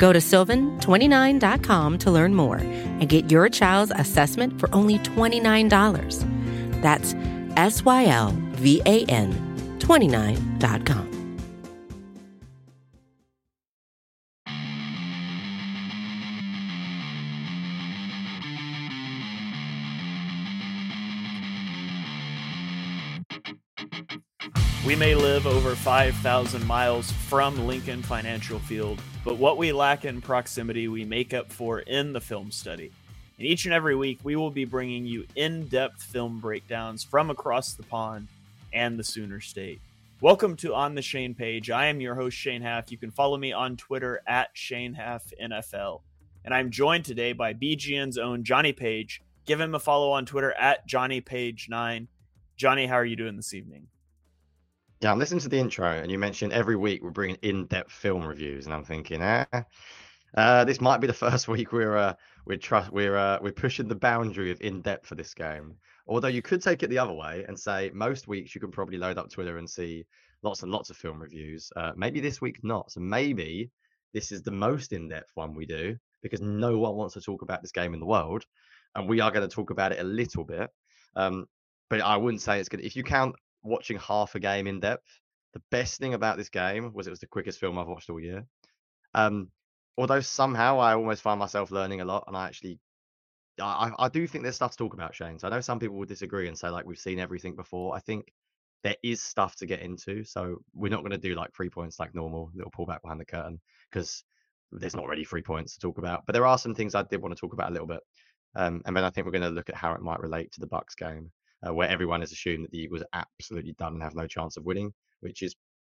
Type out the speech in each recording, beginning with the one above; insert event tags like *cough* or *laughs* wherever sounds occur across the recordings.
Go to sylvan29.com to learn more and get your child's assessment for only $29. That's S Y L V A N 29.com. We may live over 5,000 miles from Lincoln Financial Field, but what we lack in proximity, we make up for in the film study. And each and every week, we will be bringing you in depth film breakdowns from across the pond and the Sooner State. Welcome to On the Shane page. I am your host, Shane Haff. You can follow me on Twitter at Shane Haff NFL. And I'm joined today by BGN's own Jonny Page. Give him a follow on Twitter at Johnny Page9. Jonny, how are you doing this evening? Yeah, I'm listening to the intro, and you mentioned every week we're bringing in-depth film reviews, and I'm thinking, ah, uh, this might be the *laughs* first week we're uh, we're trust we're uh, we're pushing the boundary of in-depth for this game. Although you could take it the other way and say most weeks you can probably load up Twitter and see lots and lots of film reviews. Uh, maybe this week not. So maybe this is the most in-depth one we do because no one wants to talk about this game in the world, and we are going to talk about it a little bit. Um, but I wouldn't say it's good. If you count watching half a game in depth. The best thing about this game was it was the quickest film I've watched all year. Um, although somehow I almost find myself learning a lot, and I actually, I, I do think there's stuff to talk about, Shane. So I know some people would disagree and say like we've seen everything before. I think there is stuff to get into, so we're not going to do like three points like normal, little pull back behind the curtain because there's not really three points to talk about. But there are some things I did want to talk about a little bit, um, and then I think we're going to look at how it might relate to the Bucs game uh, where everyone has assumed that the Eagles are absolutely done and have no chance of winning, which is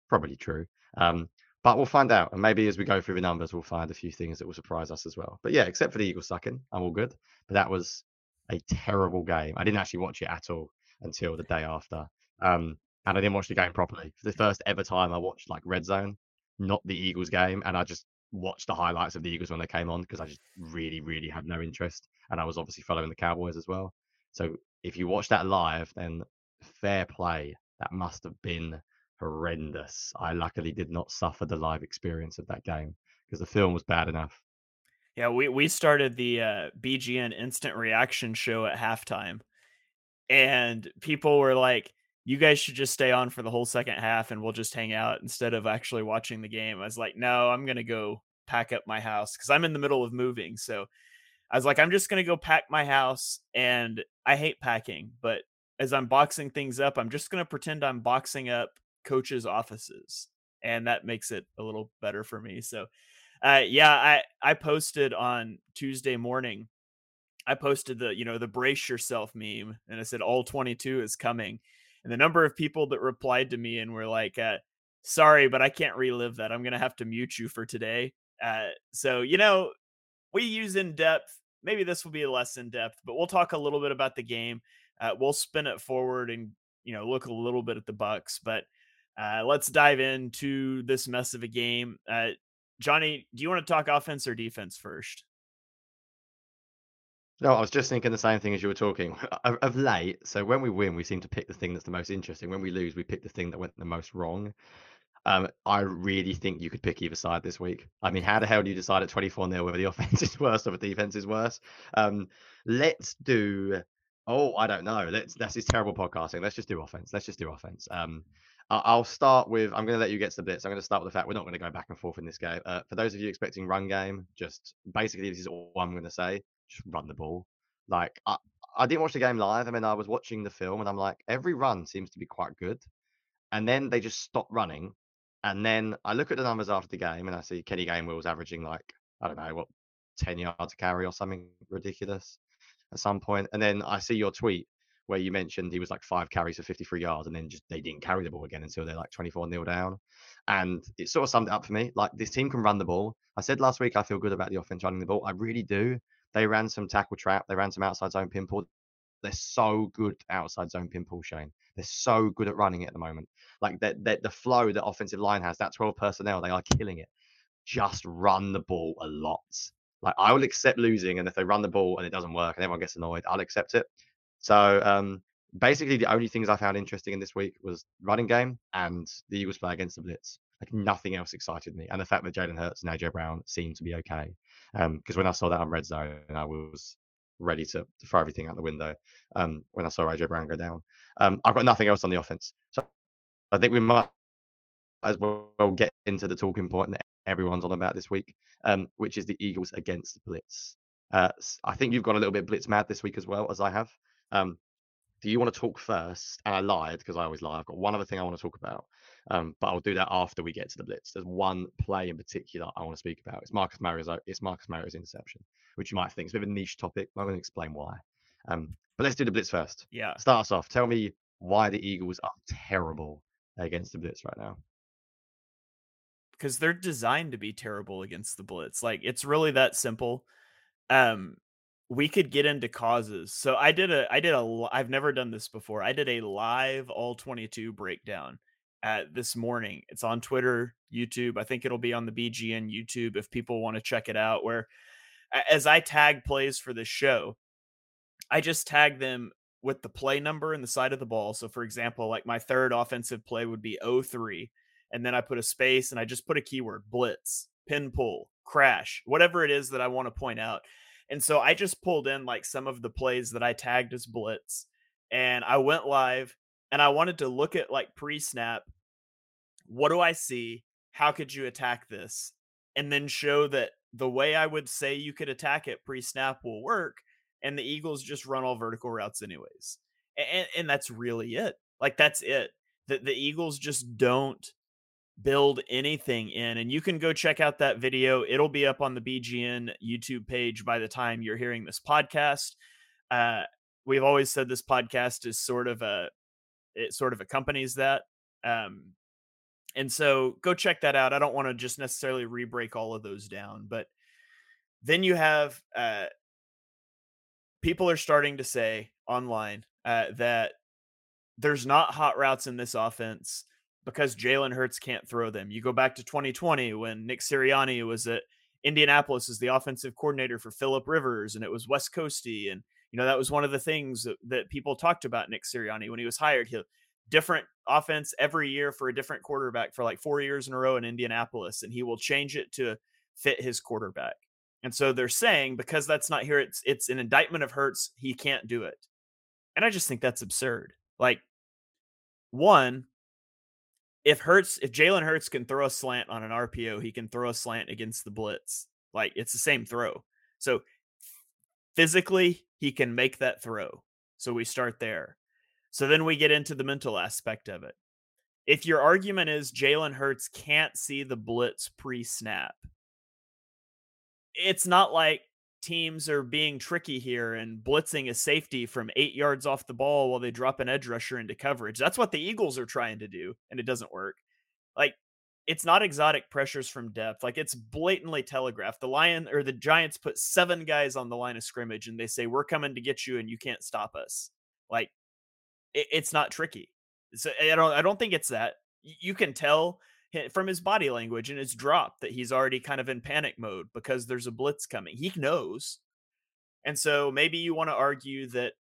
probably true. Um, but we'll find out. And maybe as we go through the numbers, we'll find a few things that will surprise us as well. But yeah, except for the Eagles sucking, I'm all good. But that was a terrible game. I didn't actually watch it at all until the day after. Um, and I didn't watch the game properly. For the first ever time I watched like Red Zone, not the Eagles game. And I just watched the highlights of the Eagles when they came on because I just really, really had no interest. And I was obviously following the Cowboys as well. So if you watch that live, then fair play. That must have been horrendous. I luckily did not suffer the live experience of that game because the film was bad enough. Yeah, we we started the uh, BGN instant reaction show at halftime, and people were like, "You guys should just stay on for the whole second half, and we'll just hang out instead of actually watching the game." I was like, "No, I'm gonna go pack up my house because I'm in the middle of moving, so I was like, I'm just gonna go pack my house, and I hate packing, but as I'm boxing things up, I'm just gonna pretend I'm boxing up coaches' offices, and that makes it a little better for me. So, uh, yeah, I I posted on Tuesday morning. I posted the you know the brace yourself meme, and I said all 22 is coming, and the number of people that replied to me and were like, uh, "Sorry, but I can't relive that. I'm gonna have to mute you for today." Uh, so you know, we use in depth maybe this will be less in depth, but we'll talk a little bit about the game. Uh, we'll spin it forward and you know look a little bit at the Bucs, but uh, let's dive into this mess of a game. Uh, Jonny, do you want to talk offense or defense first? No, I was just thinking the same thing as you were talking *laughs* of, of, late. So when we win, we seem to pick the thing that's the most interesting. When we lose, we pick the thing that went the most wrong. Um, I really think you could pick either side this week. I mean, how the hell do you decide at 24 0 whether the *laughs* offense is worse or the defense is worse? Um, let's do. Oh, I don't know. Let's. That's is terrible podcasting. Let's just do offense. Let's just do offense. Um, I'll start with. I'm going to let you get to the bits. I'm going to start with the fact we're not going to go back and forth in this game. Uh, for those of you expecting run game, just basically this is all I'm going to say. Just run the ball. Like I, I didn't watch the game live. I mean, I was watching the film, and I'm like, every run seems to be quite good, and then they just stop running, and then I look at the numbers after the game and I see Kenny Gainwell's averaging like, I don't know, what, 10 yards a carry or something ridiculous at some point. And then I see your tweet where you mentioned he was like five carries for 53 yards and then just they didn't carry the ball again until they're like 24 nil down. And it sort of summed it up for me. Like this team can run the ball. I said last week I feel good about the offense running the ball. I really do. They ran some tackle trap. They ran some outside zone pin pull. They're so good outside zone pin pull, Shane. They're so good at running it at the moment. Like the the flow that offensive line has, that 12 personnel, they are killing it. Just run the ball a lot. Like I will accept losing, and if they run the ball and it doesn't work and everyone gets annoyed, I'll accept it. So um, basically, the only things I found interesting in this week was running game and the Eagles play against the blitz. Like nothing else excited me, and the fact that Jalen Hurts and AJ Brown seemed to be okay. Because um, when I saw that on red zone, I was ready to, to throw everything out the window. Um, when I saw AJ Brown go down, um, I've got nothing else on the offense. So I think we might as well get into the talking point that everyone's on about this week, um, which is the Eagles against Blitz. Uh, I think you've got a little bit blitz mad this week as well as I have. Um, do you want to talk first? And I lied because I always lie. I've got one other thing I want to talk about, um, but I'll do that after we get to the blitz. There's one play in particular I want to speak about. It's Marcus Mariota's. It's Marcus Mariota's interception, which you might think is a bit of a niche topic. I'm going to explain why. Um, but let's do the blitz first. Yeah. Start us off. Tell me why the Eagles are terrible against the blitz right now. Because they're designed to be terrible against the blitz. Like it's really that simple. Um, we could get into causes. So I did a I did a I've never done this before. I did a live all 22 breakdown at this morning. It's on Twitter, YouTube. I think it'll be on the BGN YouTube if people want to check it out where as I tag plays for this show, I just tag them with the play number in the side of the ball. So for example, like my third offensive play would be 03 and then I put a space and I just put a keyword blitz, pin pull, crash, whatever it is that I want to point out and so I just pulled in like some of the plays that I tagged as blitz and I went live and I wanted to look at like pre snap. What do I see? How could you attack this? And then show that the way I would say you could attack it pre snap will work. And the Eagles just run all vertical routes anyways. And, and that's really it. Like that's it. The, the Eagles just don't build anything in. And you can go check out that video. It'll be up on the BGN YouTube page by the time you're hearing this podcast. Uh, we've always said this podcast is sort of a, it sort of accompanies that. Um, and so go check that out. I don't want to just necessarily re-break all of those down, but then you have uh, people are starting to say online uh, that there's not hot routes in this offense because Jalen Hurts can't throw them. You go back to 2020 when Nick Sirianni was at Indianapolis as the offensive coordinator for Philip Rivers, and it was West Coasty, and you know that was one of the things that, that people talked about Nick Sirianni when he was hired. He different offense every year for a different quarterback for like four years in a row in Indianapolis, and he will change it to fit his quarterback. And so they're saying because that's not here, it's it's an indictment of Hurts. He can't do it, and I just think that's absurd. Like one, if Hurts, if Jalen Hurts can throw a slant on an RPO, he can throw a slant against the blitz. Like it's the same throw. So physically, he can make that throw. So we start there. So then we get into the mental aspect of it. If your argument is Jalen Hurts can't see the blitz pre snap, it's not like teams are being tricky here and blitzing a safety from eight yards off the ball while they drop an edge rusher into coverage. That's what the Eagles are trying to do, and it doesn't work. Like, it's not exotic pressures from depth. Like, it's blatantly telegraphed. The Lion or the Giants put seven guys on the line of scrimmage and they say, We're coming to get you and you can't stop us. Like, it, it's not tricky. So I don't I don't think it's that. You can tell from his body language and his drop that he's already kind of in panic mode because there's a blitz coming. He knows. And so maybe you want to argue that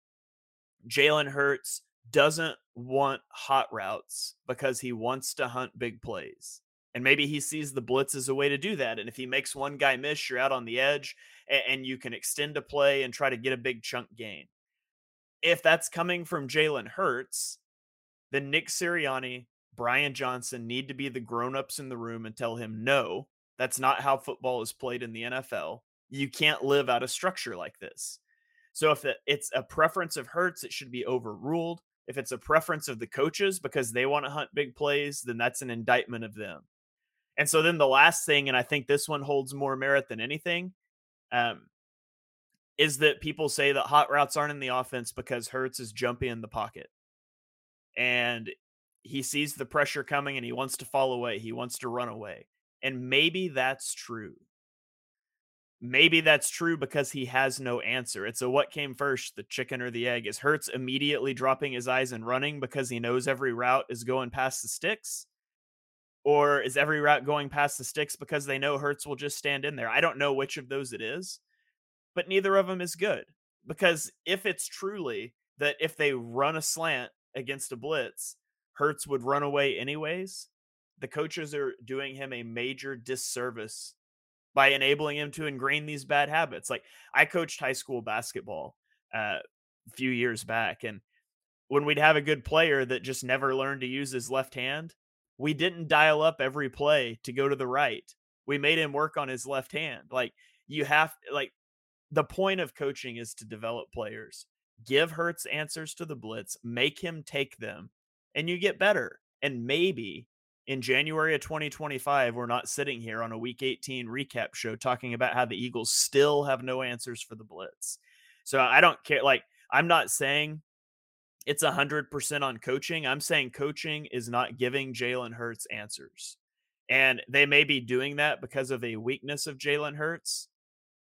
Jalen Hurts doesn't want hot routes because he wants to hunt big plays. And maybe he sees the blitz as a way to do that. And if he makes one guy miss, you're out on the edge and, you can extend a play and try to get a big chunk gain. If that's coming from Jalen Hurts, then Nick Sirianni Brian Johnson need to be the grown-ups in the room and tell him no, that's not how football is played in the NFL. You can't live out a structure like this. So if it's a preference of Hurts, it should be overruled. If it's a preference of the coaches because they want to hunt big plays, then that's an indictment of them. And so then the last thing, and I think this one holds more merit than anything, um, is that people say that hot routes aren't in the offense because Hurts is jumpy in the pocket. And he sees the pressure coming and he wants to fall away. He wants to run away. And maybe that's true. maybe that's true because he has no answer. It's a what came first, the chicken or the egg? Is Hurts immediately dropping his eyes and running because he knows every route is going past the sticks? Or is every route going past the sticks because they know Hurts will just stand in there? I don't know which of those it is, but neither of them is good. Because if it's truly that if they run a slant against a blitz, Hurts would run away anyways, the coaches are doing him a major disservice by enabling him to ingrain these bad habits. Like I coached high school basketball uh, a few years back, and when we'd have a good player that just never learned to use his left hand, we didn't dial up every play to go to the right. We made him work on his left hand. Like you have like the point of coaching is to develop players. Give Hurts answers to the blitz, make him take them, and you get better. And maybe in January of 2025, we're not sitting here on a week 18 recap show talking about how the Eagles still have no answers for the blitz. So I don't care. Like, I'm not saying it's 100% on coaching. I'm saying coaching is not giving Jalen Hurts answers. And they may be doing that because of a weakness of Jalen Hurts.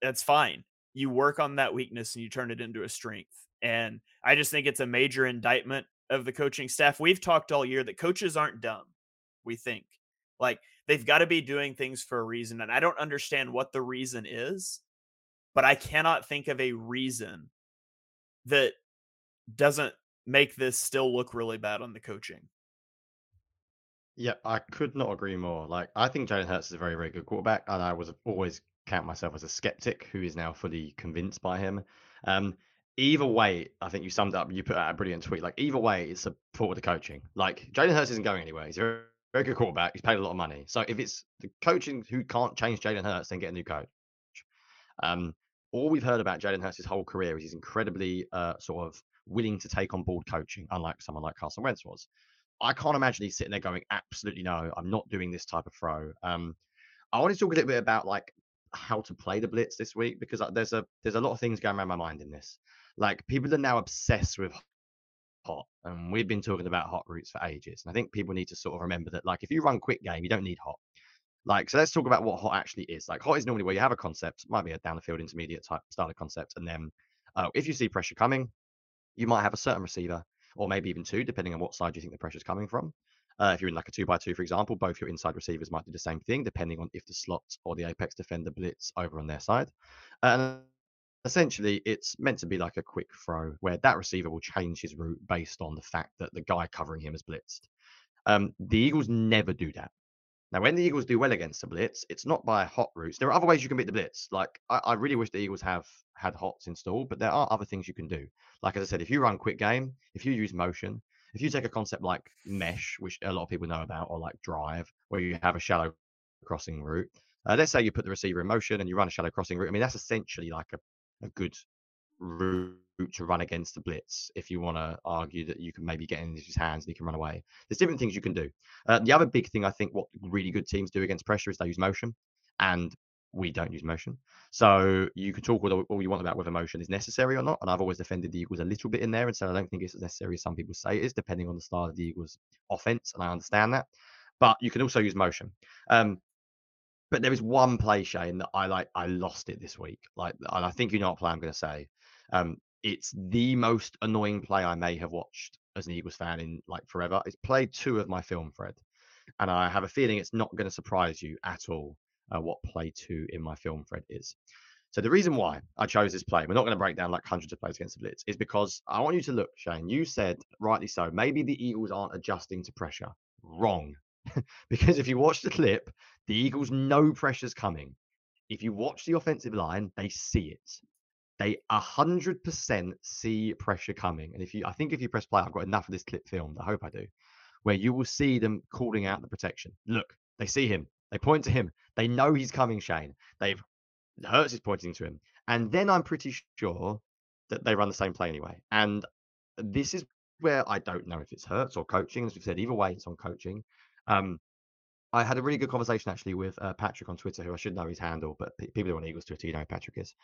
That's fine. You work on that weakness and you turn it into a strength. And I just think it's a major indictment of the coaching staff. We've talked all year that coaches aren't dumb we think. Like they've got to be doing things for a reason. And I don't understand what the reason is, but I cannot think of a reason that doesn't make this still look really bad on the coaching. Yeah, I could not agree more. Like, I think Jalen Hurts is a very, very good quarterback, and I was always count myself as a skeptic who is now fully convinced by him. Um, either way, I think you summed up. You put out a brilliant tweet. Like, either way, it's of the coaching. Like, Jalen Hurts isn't going anywhere. He's a very good quarterback. He's paid a lot of money. So if it's the coaching who can't change Jalen Hurts, then get a new coach. Um, all we've heard about Jalen Hurts' whole career is he's incredibly uh, sort of willing to take on board coaching, unlike someone like Carson Wentz was. I can't imagine he's sitting there going, absolutely no, I'm not doing this type of throw. Um, I want to talk a little bit about like how to play the blitz this week because uh, there's a there's a lot of things going around my mind in this. Like people are now obsessed with hot. And we've been talking about hot routes for ages. And I think people need to sort of remember that, like, if you run quick game, you don't need hot. Like, so let's talk about what hot actually is. Like, hot is normally where you have a concept, might be a down the field intermediate type style of concept. And then uh, if you see pressure coming, you might have a certain receiver, or maybe even two, depending on what side you think the pressure is coming from. Uh, if you're in like a two by two, for example, both your inside receivers might do the same thing, depending on if the slot or the apex defender blitz over on their side. And essentially it's meant to be like a quick throw where that receiver will change his route based on the fact that the guy covering him is blitzed. Um, the Eagles never do that. Now, when the Eagles do well against the blitz, it's not by hot routes. There are other ways you can beat the blitz. Like I, I really wish the Eagles have had hots installed, but there are other things you can do. Like as I said, if you run quick game, if you use motion, if you take a concept like mesh, which a lot of people know about, or like drive, where you have a shallow crossing route. Uh, let's say you put the receiver in motion and you run a shallow crossing route. I mean, that's essentially like a a good route to run against the blitz if you want to argue that you can maybe get in his hands and he can run away. There's different things you can do. Uh, the other big thing I think what really good teams do against pressure is they use motion, and we don't use motion. So you can talk all, you want about whether motion is necessary or not. And I've always defended the Eagles a little bit in there and said I don't think it's as necessary as some people say it is, depending on the style of the Eagles' offense. And I understand that. But you can also use motion. Um, but there is one play, Shane, that I like. I lost it this week. Like, and I think you know what play I'm going to say. Um, it's the most annoying play I may have watched as an Eagles fan in like forever. It's play two of my film, Fred, and I have a feeling it's not going to surprise you at all uh, what play two in my film, Fred, is. So the reason why I chose this play, we're not going to break down like hundreds of plays against the Blitz, is because I want you to look, Shane. You said rightly so. Maybe the Eagles aren't adjusting to pressure. Wrong. *laughs* because if you watch the clip, the Eagles know pressure's coming. If you watch the offensive line, they see it. They 100% see pressure coming. And if you, I think if you press play, I've got enough of this clip filmed. I hope I do, where you will see them calling out the protection. Look, they see him. They point to him. They know he's coming, Shane. They've Hurts is pointing to him. And then I'm pretty sure that they run the same play anyway. And this is where I don't know if it's Hurts or coaching. As we've said, either way, it's on coaching. Um, I had a really good conversation actually with uh, Patrick on Twitter, who I should know his handle, but p- people who are on Eagles Twitter, you know who Patrick is.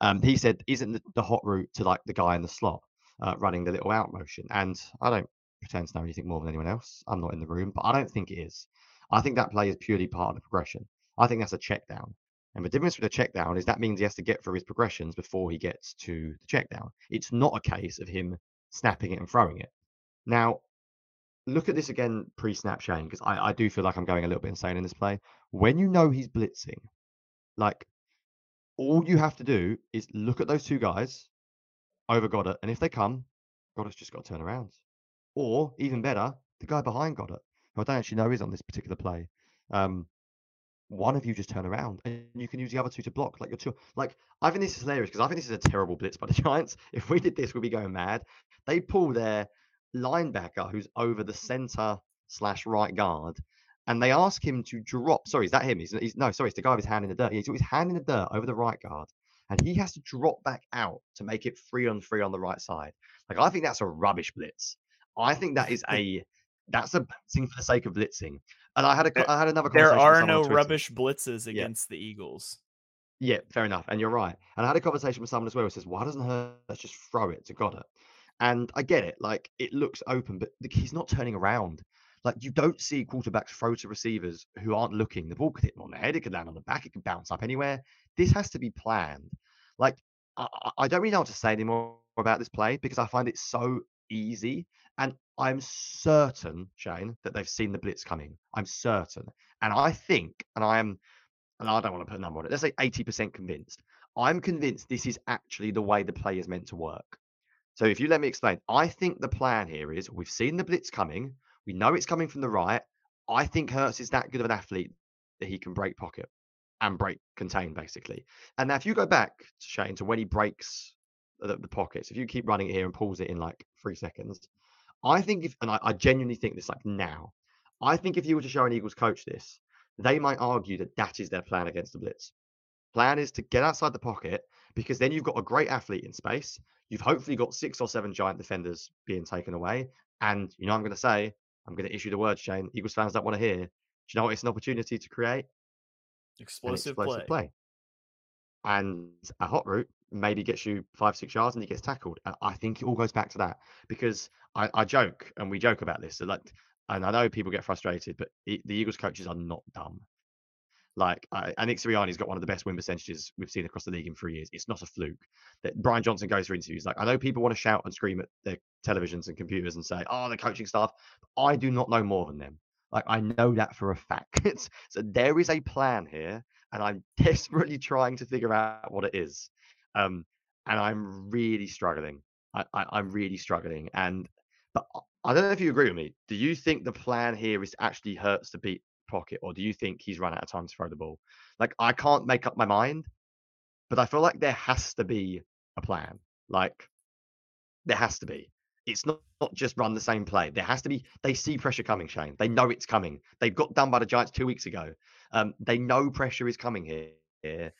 Um, he said, "Isn't the, the, hot route to like the guy in the slot uh, running the little out motion?" And I don't pretend to know anything more than anyone else. I'm not in the room, but I don't think it is. I think that play is purely part of the progression. I think that's a check down. And the difference with a check down is that means he has to get through his progressions before he gets to the check down. It's not a case of him snapping it and throwing it. Now, look at this again pre snap Shane, because I, I do feel like I'm going a little bit insane in this play. When you know he's blitzing, like all you have to do is look at those two guys over Goedert, and if they come, Goedert's just got to turn around. Or even better, the guy behind Goedert, who I don't actually know is on this particular play. Um, one of you just turn around and you can use the other two to block. Like your two, like I think this is hilarious because I think this is a terrible blitz by the *laughs* Giants. If we did this, we'd be going mad. They pull their linebacker who's over the mm-hmm. center slash right guard, and they ask him to drop. Sorry, is that him? He's, he's no, sorry, it's the guy with his hand in the dirt. He's got his hand in the dirt over the right guard, and he has to drop back out to make it three on three on the right side. Like I think that's a rubbish blitz. I think that is *laughs* a that's a blitzing for the sake of blitzing. And I had a I had another. There are no rubbish blitzes against yeah. the Eagles. Yeah, fair enough, and you're right. And I had a conversation with someone as well who says, "Why doesn't Hurts just throw it to Goedert?" And I get it, like it looks open, but he's not turning around. Like you don't see quarterbacks throw to receivers who aren't looking. The ball could hit them on the head, it could land on the back, it could bounce up anywhere. This has to be planned. Like I, I don't really know what to say anymore about this play because I find it so easy. And I'm certain, Shane, that they've seen the blitz coming. I'm certain. And I think, and I am, and I don't want to put a number on it, let's say 80% convinced. I'm convinced this is actually the way the play is meant to work. So if you let me explain, I think the plan here is we've seen the blitz coming. We know it's coming from the right. I think Hurts is that good of an athlete that he can break pocket and break contain, basically. And now if you go back, to Shane, to when he breaks the, the pockets, if you keep running it here and pulls it in like three seconds, I think if, and I, I genuinely think this like now, I think if you were to show an Eagles coach this, they might argue that that is their plan against the blitz. Plan is to get outside the pocket because then you've got a great athlete in space. You've hopefully got six or seven giant defenders being taken away. And you know, I'm going to say, I'm going to issue the word, Shane. Eagles fans don't want to hear. Do you know what? It's an opportunity to create explosive, explosive play. play. And a hot route maybe gets you five, six yards and he gets tackled. I think it all goes back to that because I, I joke and we joke about this. So like, and I know people get frustrated, but the Eagles coaches are not dumb. Like, I, and Sirianni's got one of the best win percentages we've seen across the league in three years. It's not a fluke. That Brian Johnson goes for interviews. Like, I know people want to shout and scream at their televisions and computers and say, "Oh, the coaching staff." I do not know more than them. Like, I know that for a fact. *laughs* so there is a plan here, and I'm *laughs* desperately trying to figure out what it is. Um, and I'm really struggling. I, I, am really struggling. And but I don't know if you agree with me. Do you think the plan here is actually Hurts to beat pocket, or do you think he's run out of time to throw the ball? Like I can't make up my mind, but I feel like there has to be a plan. Like there has to be. It's not, not just run the same play. There has to be. They see pressure coming, Shane. They know it's coming. They got done by the Giants two weeks ago. Um, they know pressure is coming here. here.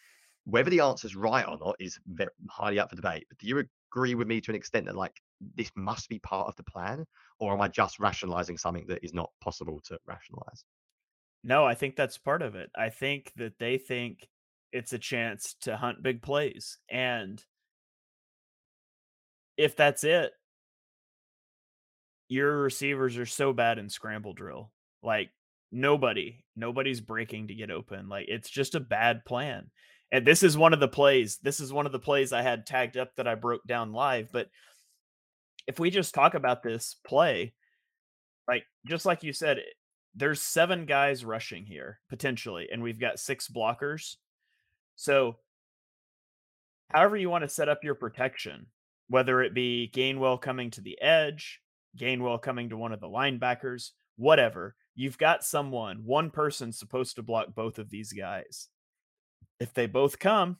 Whether the answer's right or not is very highly up for debate. But do you agree with me to an extent that like this must be part of the plan, or am I just rationalizing something that is not possible to rationalize? No, I think that's part of it. I think that they think it's a chance to hunt big plays. And if that's it, your receivers are so bad in scramble drill. Like nobody, nobody's breaking to get open. Like it's just a bad plan. And this is one of the plays. This is one of the plays I had tagged up that I broke down live. But if we just talk about this play, like just like you said, there's seven guys rushing here potentially, and we've got six blockers. So, however you want to set up your protection, whether it be Gainwell coming to the edge, Gainwell coming to one of the linebackers, whatever, you've got someone, one person supposed to block both of these guys. If they both come,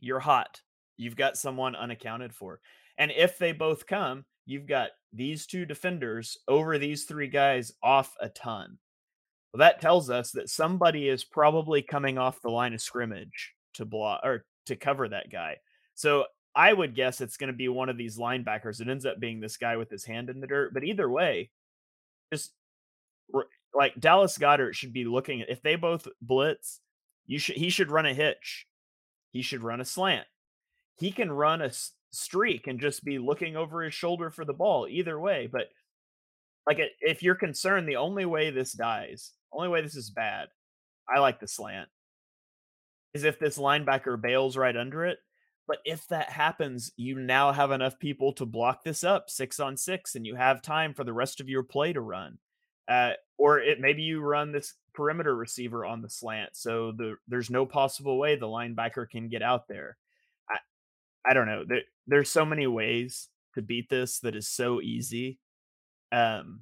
you're hot. You've got someone unaccounted for. And if they both come, you've got these two defenders over these three guys off a ton. Well, that tells us that somebody is probably coming off the line of scrimmage to block or to cover that guy. So I would guess it's going to be one of these linebackers. It ends up being this guy with his hand in the dirt. But either way, just like Dallas Goedert should be looking at if they both blitz, you should he should run a hitch. He should run a slant. He can run a streak and just be looking over his shoulder for the ball either way but like if you're concerned the only way this dies only way this is bad i like the slant is if this linebacker bails right under it. But if that happens, you now have enough people to block this up six on six, and you have time for the rest of your play to run. Uh, or it maybe you run this perimeter receiver on the slant, so the there's no possible way the linebacker can get out there. I don't know. There, there's so many ways to beat this that is so easy. Um,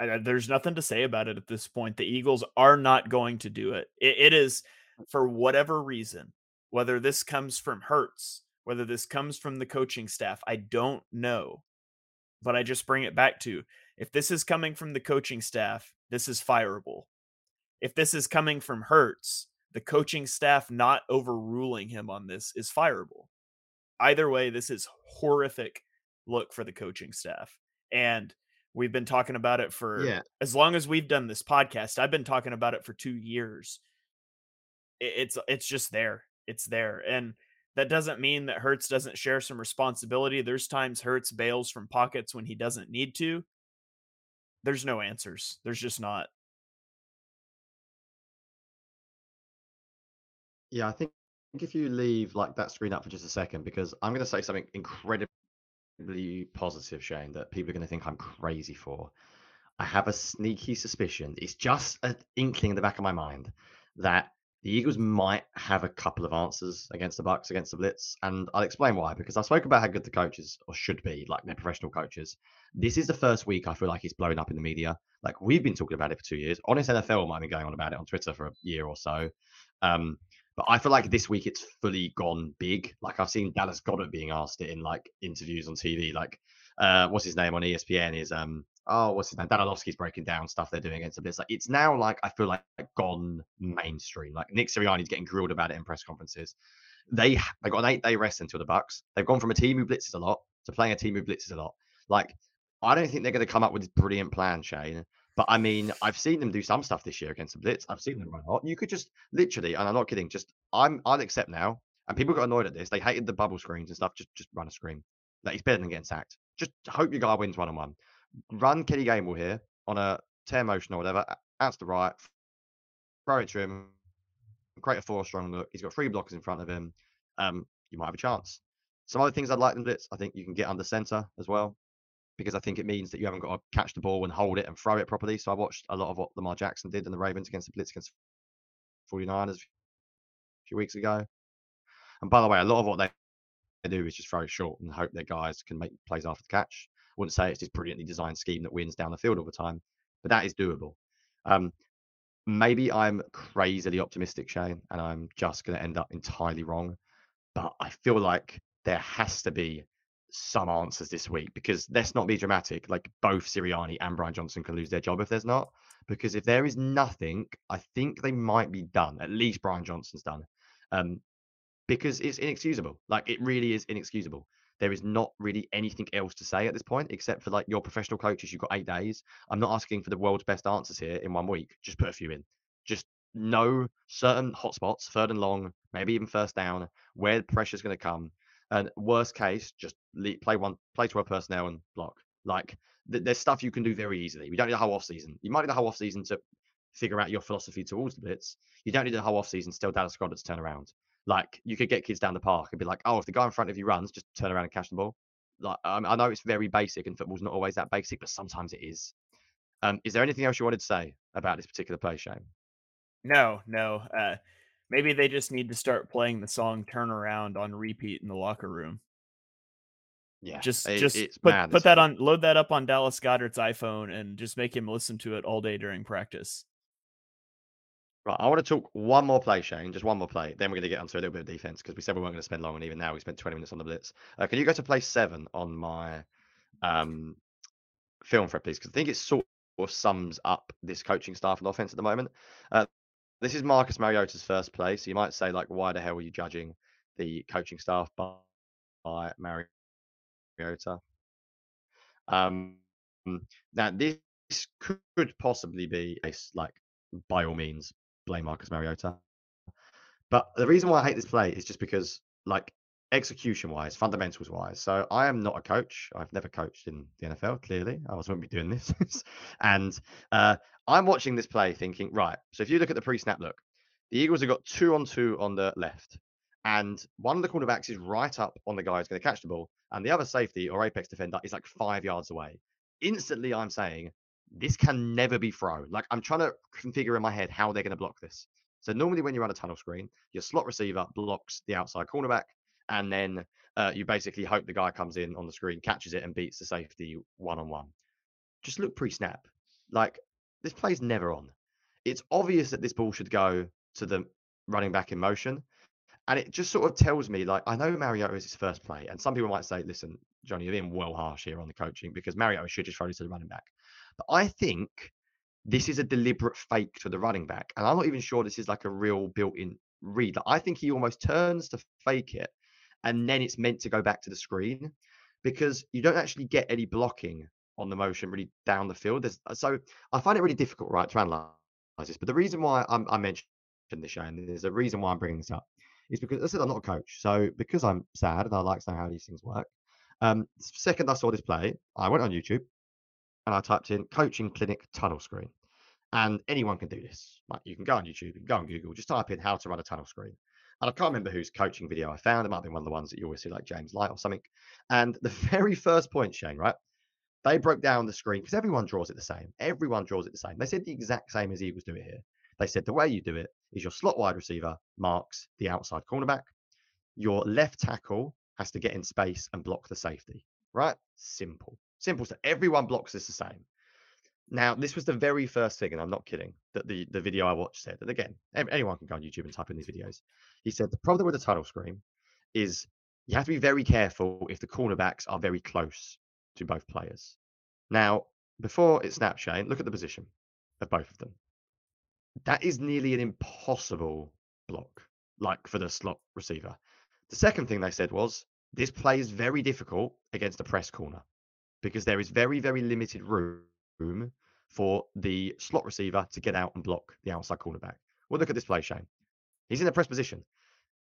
I, there's nothing to say about it at this point. The Eagles are not going to do it. it. It is for whatever reason, whether this comes from Hurts, whether this comes from the coaching staff, I don't know. But I just bring it back to if this is coming from the coaching staff, this is fireable. If this is coming from Hurts, the coaching staff not overruling him on this is fireable. Either way, this is horrific look for the coaching staff. And we've been talking about it for Yeah. as long as we've done this podcast. I've been talking about it for 2 years. It's it's just there. It's there. And that doesn't mean that Hurts doesn't share some responsibility. There's times Hurts bails from pockets when he doesn't need to. There's no answers. There's just not. Yeah, I think if you leave like that screen up for just a second, because I'm going to say something incredibly positive, Shane, that people are going to think I'm crazy for. I have a sneaky suspicion. It's just an inkling in the back of my mind that the Eagles might have a couple of answers against the Bucs against the Blitz, and I'll explain why. Because I spoke about how good the coaches or should be, like they're professional coaches. This is the first week I feel like it's blowing up in the media. Like we've been talking about it for two years. Honest NFL might be going on about it on Twitter for a year or so. Um, but I feel like this week it's fully gone big. Like I've seen Dallas Goedert being asked it in like interviews on TV. Like, uh, what's his name on ESPN is um, oh, what's his name? Dan Orlovsky's breaking down stuff they're doing against the Blitz. Like it's now like I feel like gone mainstream. Like Nick Sirianni's getting grilled about it in press conferences. They they got an eight day rest until the Bucs. They've gone from a team who blitzes a lot to playing a team who blitzes a lot. Like I don't think they're going to come up with this brilliant plan, Shane. But I mean, I've seen them do some stuff this year against the Blitz. I've seen them run hot. You could just literally, and I'm not kidding, just I'm I'll accept now. And people got annoyed at this. They hated the bubble screens and stuff. Just just run a screen. Like he's better than getting sacked. Just hope your guy wins one on one. Run Kenny Gainwell here on a tear motion or whatever. Out to the right. Throw it to him. Create a four strong look. He's got three blockers in front of him. Um, you might have a chance. Some other things I'd like in Blitz. I think you can get under center as well because I think it means that you haven't got to catch the ball and hold it and throw it properly. So I watched a lot of what Lamar Jackson did in the Ravens against the Blitz against 49ers a few weeks ago. And by the way, a lot of what they do is just throw it short and hope their guys can make plays after the catch. I wouldn't say it's this brilliantly designed scheme that wins down the field all the time, but that is doable. Um, maybe I'm crazily optimistic, Shane, and I'm just going to end up entirely wrong. But I feel like there has to be some answers this week because let's not be dramatic. Like both Sirianni and Brian Johnson can lose their job if there's not. Because if there is nothing, I think they might be done. At least Brian Johnson's done. Um, because it's inexcusable. Like it really is inexcusable. There is not really anything else to say at this point, except for like your professional coaches. You've got eight days. I'm not asking for the world's best answers here in one week. Just put a few in. Just know certain hotspots, third and long, maybe even first down, where the pressure's going to come. And worst case, just play one, play 12 personnel and block. Like th- there's stuff you can do very easily. We don't need a whole off season. You might need a whole off season to figure out your philosophy towards the blitz. You don't need a whole off season to tell Dallas Goedert to turn around. Like you could get kids down the park and be like, oh, if the guy in front of you runs, just turn around and catch the ball. Like um, I know it's very basic, and football's not always that basic, but sometimes it is. Um, is there anything else you wanted to say about this particular play, Shane? No, no. Uh, maybe they just need to start playing the song "Turn Around" on repeat in the locker room. Yeah, Just, it- just put put that on, load that up on Dallas Goedert's iPhone, and just make him listen to it all day during practice. Right, I want to talk one more play, Shane. Just one more play. Then we're going to get onto a little bit of defense because we said we weren't going to spend long, and even now we spent 20 minutes on the blitz. Uh, can you go to play seven on my um, film for it, please? Because I think it sort of sums up this coaching staff and offense at the moment. Uh, this is Marcus Mariota's first play, so you might say, like, why the hell are you judging the coaching staff by, by Mariota? Um, now this could possibly be a like by all means blame Marcus Mariota. But the reason why I hate this play is just because, like, execution wise, fundamentals wise. So I am not a coach. I've never coached in the NFL, clearly. I was wouldn't be doing this. *laughs* and uh, I'm watching this play thinking, right, so if you look at the pre snap look, The Eagles have got two on two on the left, and one of the cornerbacks is right up on the guy who's going to catch the ball, and the other safety or apex defender is like five yards away. Instantly, I'm saying this can never be thrown. Like I'm trying to configure in my head how they're going to block this. So normally when you run a tunnel screen, your slot receiver blocks the outside cornerback, and then uh, you basically hope the guy comes in on the screen, catches it, and beats the safety one on one. Just look pre-snap. Like this play's never on. It's obvious that this ball should go to the running back in motion. And it just sort of tells me, like, I know Mariota is his first play. And some people might say, listen, Jonny, you're being well harsh here on the coaching because Mariota should just throw it to the running back. But I think this is a deliberate fake to the running back. And I'm not even sure this is like a real built in read. Like, I think he almost turns to fake it and then it's meant to go back to the screen because you don't actually get any blocking on the motion really down the field. There's, so I find it really difficult, right, to analyze this. But the reason why I'm, I mentioned this, Shane, there's a reason why I'm bringing this up, is because I said I'm not a coach. So because I'm sad and I like to know how these things work, um, second I saw this play, I went on YouTube and I typed in coaching clinic tunnel screen. And anyone can do this. Like you can go on YouTube, and go on Google, just type in how to run a tunnel screen. And I can't remember whose coaching video I found. It might been one of the ones that you always see, like James Light or something. And the *laughs* very first point, Shane, right? They broke down the screen because everyone draws it the same. Everyone draws it the same. They said the exact same as Eagles do it here. They said the way you do it is your slot wide receiver marks the outside cornerback. Your left tackle has to get in space and block the safety. Right? Simple. Simple stuff. Everyone blocks this the same. Now, this was the very first thing, and I'm not kidding, that the, the video I watched said. And again, anyone can go on YouTube and type in these videos. He said the problem with the tunnel screen is you have to be very careful if the cornerbacks are very close to both players. Now, before it snaps, Shane, look at the position of both of them. That is nearly an impossible block, like for the slot receiver. The second thing they said was this play is very difficult against a press corner because there is very, very limited room for the slot receiver to get out and block the outside cornerback. Well, look at this play, Shane. He's in a press position.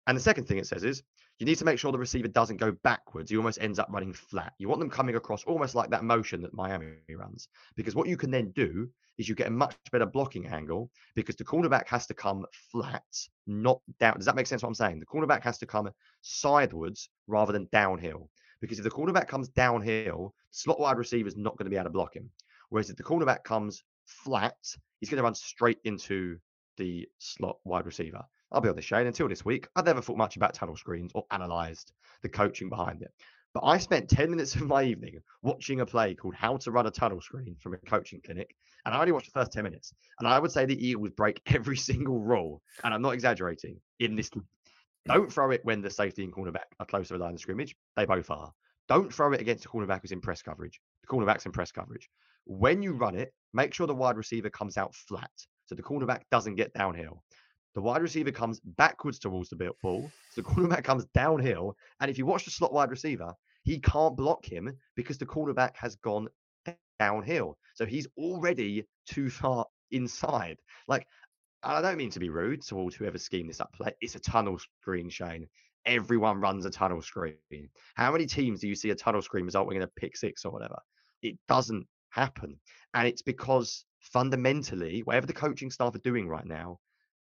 And the second thing it says is you need to make sure the receiver doesn't go backwards. He almost ends up running flat. You want them coming across almost like that motion that Miami runs. Because what you can then do is you get a much better blocking angle because the cornerback has to come flat, not down. Does that make sense what I'm saying? The cornerback has to come sideways rather than downhill. Because if the cornerback comes downhill, slot wide receiver is not going to be able to block him. Whereas if the cornerback comes flat, he's going to run straight into the slot wide receiver. I'll be honest, Shane, until this week, I'd never thought much about tunnel screens or analysed the coaching behind it. But I spent 10 minutes of my evening watching a play called How to Run a Tunnel Screen from a coaching clinic. And I only watched the first 10 minutes. And I would say the Eagles break *laughs* every single rule. And I'm not exaggerating in this. Don't throw it when the safety and cornerback are close to the line of scrimmage. They both are. Don't throw it against the cornerback who's in press coverage. The cornerback's in press coverage. When you run it, make sure the wide receiver comes out flat so the cornerback doesn't get downhill. The wide receiver comes backwards towards the ball, so the cornerback comes downhill. And if you watch the slot wide receiver, he can't block him because the cornerback has gone downhill. So he's already too far inside. Like, I don't mean to be rude towards whoever schemed this up. It's a tunnel screen, Shane. Everyone runs a tunnel screen. How many teams do you see a tunnel screen resulting in a pick six or whatever? It doesn't happen. And it's because fundamentally, whatever the coaching staff are doing right now,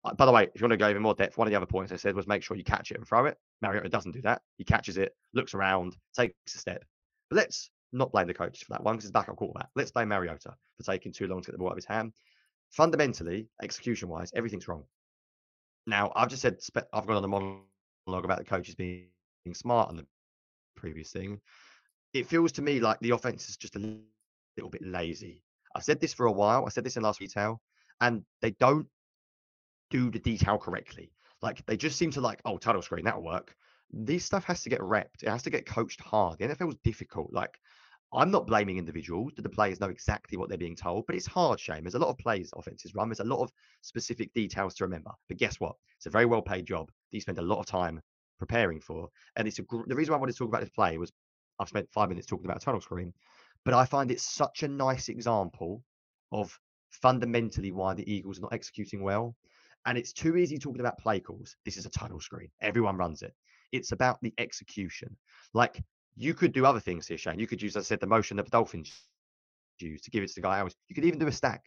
Uh, by the way, if you want to go even more depth, one of the other points I said was make sure you catch it and throw it. Mariota doesn't do that. He catches it, looks around, takes a step. But let's not blame the coaches for that one because it's backup quarterback. Let's blame Mariota for taking too long to get the ball out of his hand. Fundamentally, execution wise, everything's wrong. Now, I've just said I've gone on a monologue about the coaches being, smart on the previous thing. It feels to me like the offense is just a little bit lazy. I've said this for a while. I said this in last detail, and they don't do the detail correctly. Like they just seem to like, oh, tunnel screen, that'll work. This stuff has to get repped. It has to get coached hard. The NFL is difficult. Like I'm not blaming individuals. Do the players know exactly what they're being told? But it's hard, Shane. There's a lot of plays offenses run. There's a lot of specific details to remember. But guess what? It's a very well paid job that you spend a lot of time preparing for. And it's a gr- the reason I wanted to talk about this play was I've spent five minutes talking about tunnel screen but I find it such a nice example of fundamentally why the Eagles are not executing well. And it's too easy talking about play calls. This is a tunnel screen. Everyone runs it. It's about the execution. Like you could do other things here, Shane. You could use, as I said, the motion that the Dolphins use to give it to the guy else. You could even do a stack,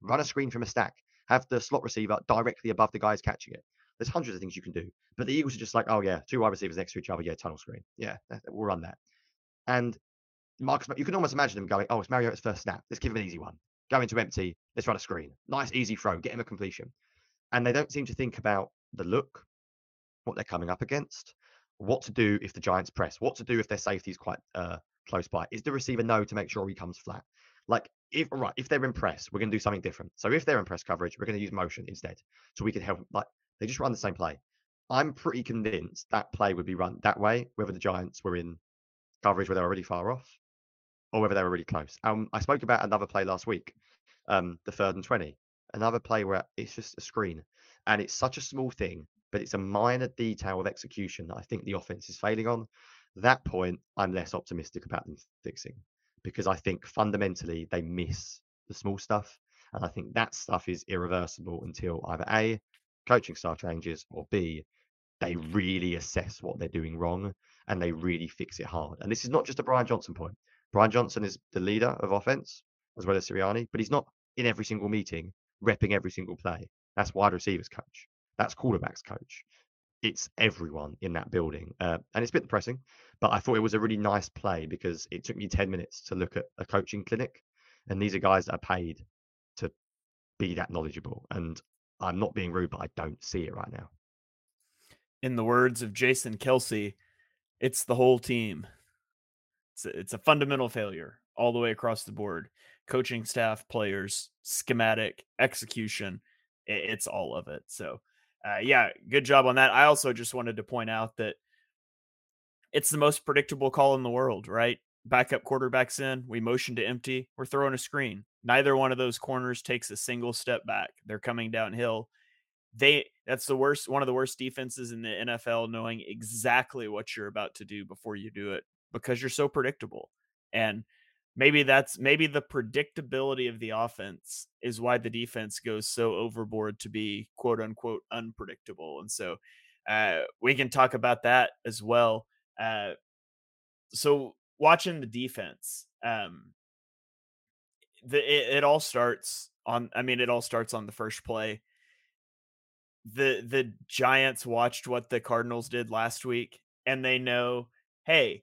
run a screen from a stack. Have the slot receiver directly above the guys catching it. There's hundreds of things you can do. But the Eagles are just like, oh yeah, two wide receivers next to each other, yeah, tunnel screen. Yeah, we'll run that. And Marcus, you can almost imagine him going, oh, it's Mariota's first snap. Let's give him an easy one. Go into empty. Let's run a screen. Nice, easy throw. Get him a completion. And they don't seem to think about the look, what they're coming up against, what to do if the Giants press, what to do if their safety is quite uh, close by. Is the receiver no to make sure he comes flat? Like if right, if they're in press, we're going to do something different. So if they're in press coverage, we're going to use motion instead, so we can help. Like they just run the same play. I'm pretty convinced that play would be run that way, whether the Giants were in coverage where they're already far off, or whether they were really close. Um, I spoke about another play last week, um, the third and twenty, another play where it's just a screen, and it's such a small thing, but it's a minor detail of execution that I think the offense is failing on. That point, I'm less optimistic about them fixing because I think fundamentally they miss the small stuff. And I think that stuff is irreversible until either A, coaching style changes, or B, they really assess what they're doing wrong and they really fix it hard. And this is not just a Brian Johnson point. Brian Johnson is the leader of offense as well as Sirianni, but he's not in every single meeting repping every single play. That's wide receivers coach. That's quarterbacks coach it's everyone in that building. Uh, and it's a bit depressing, but I thought it was a really nice play because it took me 10 minutes to look at a coaching clinic. And these are guys that are paid to be that knowledgeable. And I'm not being rude, but I don't see it right now. In the words of Jason Kelce, it's the whole team. It's a, it's a fundamental failure all the way across the board. Coaching staff, players, schematic, execution, it's all of it. So, uh, yeah, good job on that. I also just wanted to point out that it's the most predictable call in the world, right? Backup quarterbacks in, we motion to empty, we're throwing a screen. Neither one of those corners takes a single step back. They're coming downhill. They that's the worst one of the worst defenses in the NFL knowing exactly what you're about to do before you do it because you're so predictable. And maybe that's maybe the predictability of the offense is why the defense goes so overboard to be quote unquote unpredictable and so uh, we can talk about that as well uh, so watching the defense um, the it, it all starts on i mean it all starts on the first play. The the giants watched what the cardinals did last week and they know hey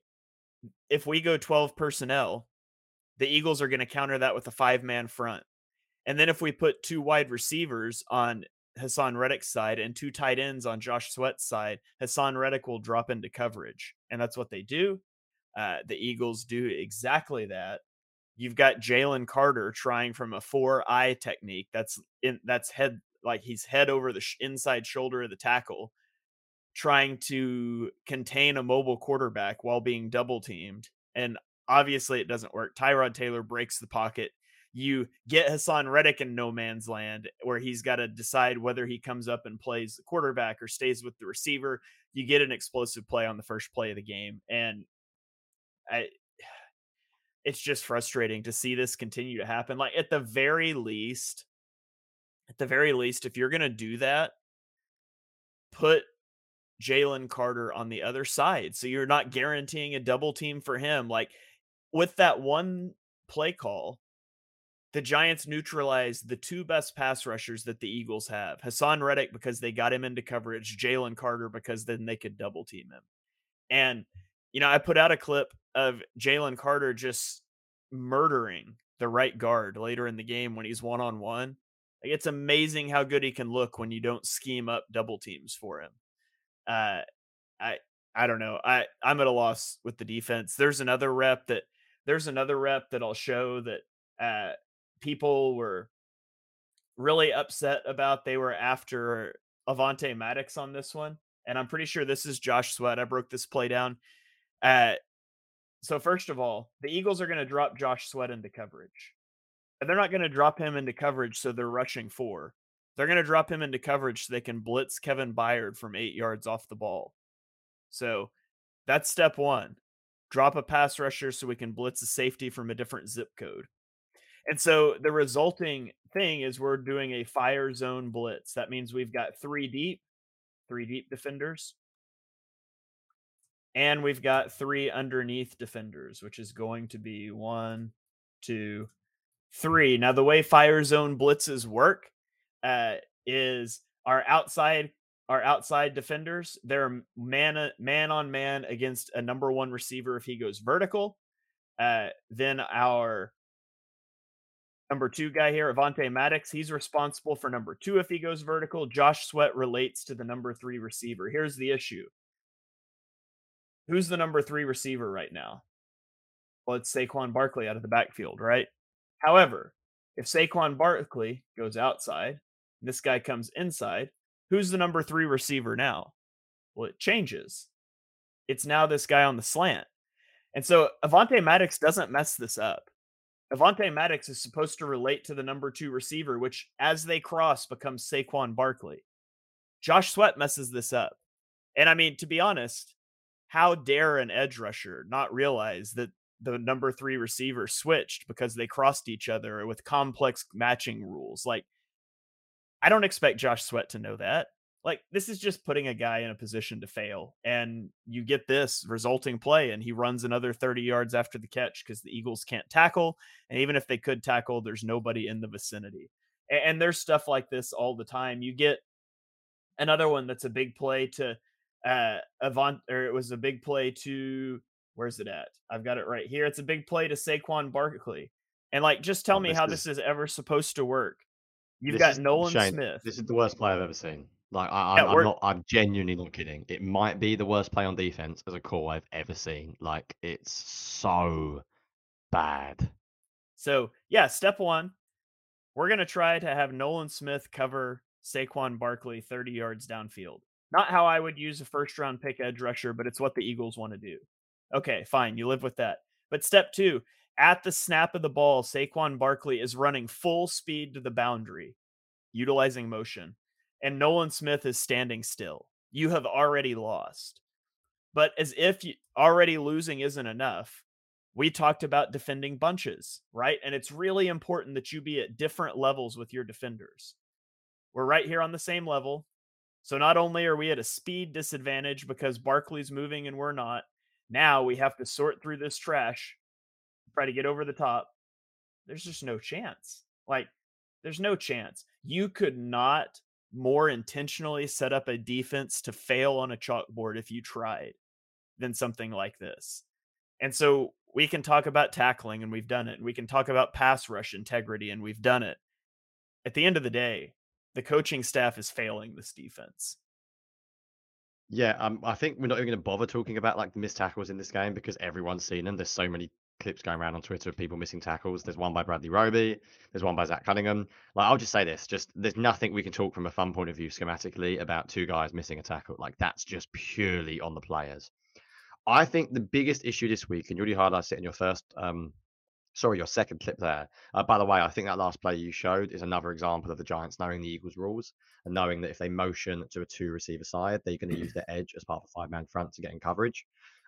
if we go 12 personnel the Eagles are going to counter that with a five man front. And then if we put two wide receivers on Haason Reddick's side and two tight ends on Josh Sweat's side, Haason Reddick will drop into coverage. And that's what they do. Uh, the Eagles do exactly that. You've got Jalen Carter trying from a four eye technique. That's in that's head like he's head over the sh- inside shoulder of the tackle, trying to contain a mobile quarterback while being double teamed. And Obviously, it doesn't work. Tyrod Taylor breaks the pocket. You get Haason Reddick in no man's land where he's got to decide whether he comes up and plays the quarterback or stays with the receiver. You get an explosive play on the first play of the game. And I, *sighs* it's just frustrating to see this continue to happen. Like, at the very least, at the very least, if you're going to do that, put Jalen Carter on the other side. So you're not guaranteeing a double team for him. Like with that one play call, the Giants neutralized the two best pass rushers that the Eagles have Haason Reddick because they got him into coverage, Jalen Carter because then they could double team him. And, you know, I put out a clip of Jalen Carter just murdering the right guard later in the game when he's one on one. It's amazing how good he can look when you don't scheme up double teams for him. Uh, I I don't know. I I'm at a loss with the defense. There's another rep that there's another rep that I'll show that uh, people were really upset about. They were after Avonte Maddox on this one, and I'm pretty sure this is Josh Sweat. I broke this play down. Uh, so first of all, the Eagles are going to drop Josh Sweat into coverage. And they're not going to drop him into coverage so they're rushing four. They're going to drop him into coverage so they can blitz Kevin Byard from eight yards off the ball. So that's step one drop a pass rusher so we can blitz a safety from a different zip code. And so the resulting thing is we're doing a fire zone blitz. That means we've got three deep, three deep defenders. And we've got three underneath defenders, which is going to be one, two, three. Now, the way fire zone blitzes work, uh, is our outside our outside defenders. They're man man on man against a number one receiver if he goes vertical. Uh, then our number two guy here, Avonte Maddox, he's responsible for number two if he goes vertical. Josh Sweat relates to the number three receiver. Here's the issue. Who's the number three receiver right now? Well, it's Saquon Barkley out of the backfield, right? However, if Saquon Barkley goes outside, this guy comes inside, who's the number three receiver now? Well, it changes. It's now this guy on the slant. And so Avonte Maddox doesn't mess this up. Avonte Maddox is supposed to relate to the number two receiver, which as they cross becomes Saquon Barkley. Josh Sweat messes this up. And I mean, to be honest, how dare an edge rusher not realize that the number three receiver switched because they crossed each other with complex matching rules? Like, I don't expect Josh Sweat to know that. Like this is just putting a guy in a position to fail, and you get this resulting play, and he runs another 30 yards after the catch because the Eagles can't tackle, and even if they could tackle, there's nobody in the vicinity. And, and there's stuff like this all the time. You get another one that's a big play to uh Avant, or it was a big play to where's it at? I've got it right here. It's a big play to Saquon Barkley. And like, just tell oh, me how is, this is ever supposed to work. You've got is, Nolan Shane, Smith. This is the worst play I've ever seen. Like I, am yeah, not. I'm genuinely not kidding. It might be the worst play on defense as a call I've ever seen. Like it's so bad. So yeah, step one, we're gonna try to have Nolan Smith cover Saquon Barkley 30 yards downfield. Not how I would use a first round pick edge rusher, but it's what the Eagles want to do. Okay, fine, you live with that. But step two, at the snap of the ball, Saquon Barkley is running full speed to the boundary, utilizing motion and Nolan Smith is standing still. You have already lost. But as if you, already losing isn't enough, we talked about defending bunches, right? And it's really important that you be at different levels with your defenders. We're right here on the same level. So not only are we at a speed disadvantage because Barkley's moving and we're not, now we have to sort through this trash, try to get over the top. There's just no chance. Like, there's no chance. You could not more intentionally set up a defense to fail on a chalkboard if you tried than something like this. And so we can talk about tackling and we've done it. And we can talk about pass rush integrity and we've done it. At the end of the day, the coaching staff is failing this defense. Yeah, um, I think we're not even going to bother talking about like missed tackles in this game because everyone's seen them. There's so many clips going around on Twitter of people missing tackles. There's one by Bradley Roby. There's one by Zach Cunningham. Like I'll just say this: just there's nothing we can talk from a fun point of view schematically about two guys missing a tackle. Like that's just purely on the players. I think the biggest issue this week, and you already highlighted it in your first, um, sorry, your second clip there. Uh, by the way, I think that last play you showed is another example of the Giants knowing the Eagles' rules and knowing that if they motion to a two receiver side, they're going to use *clears throat* their edge as part of a five man front to get in coverage.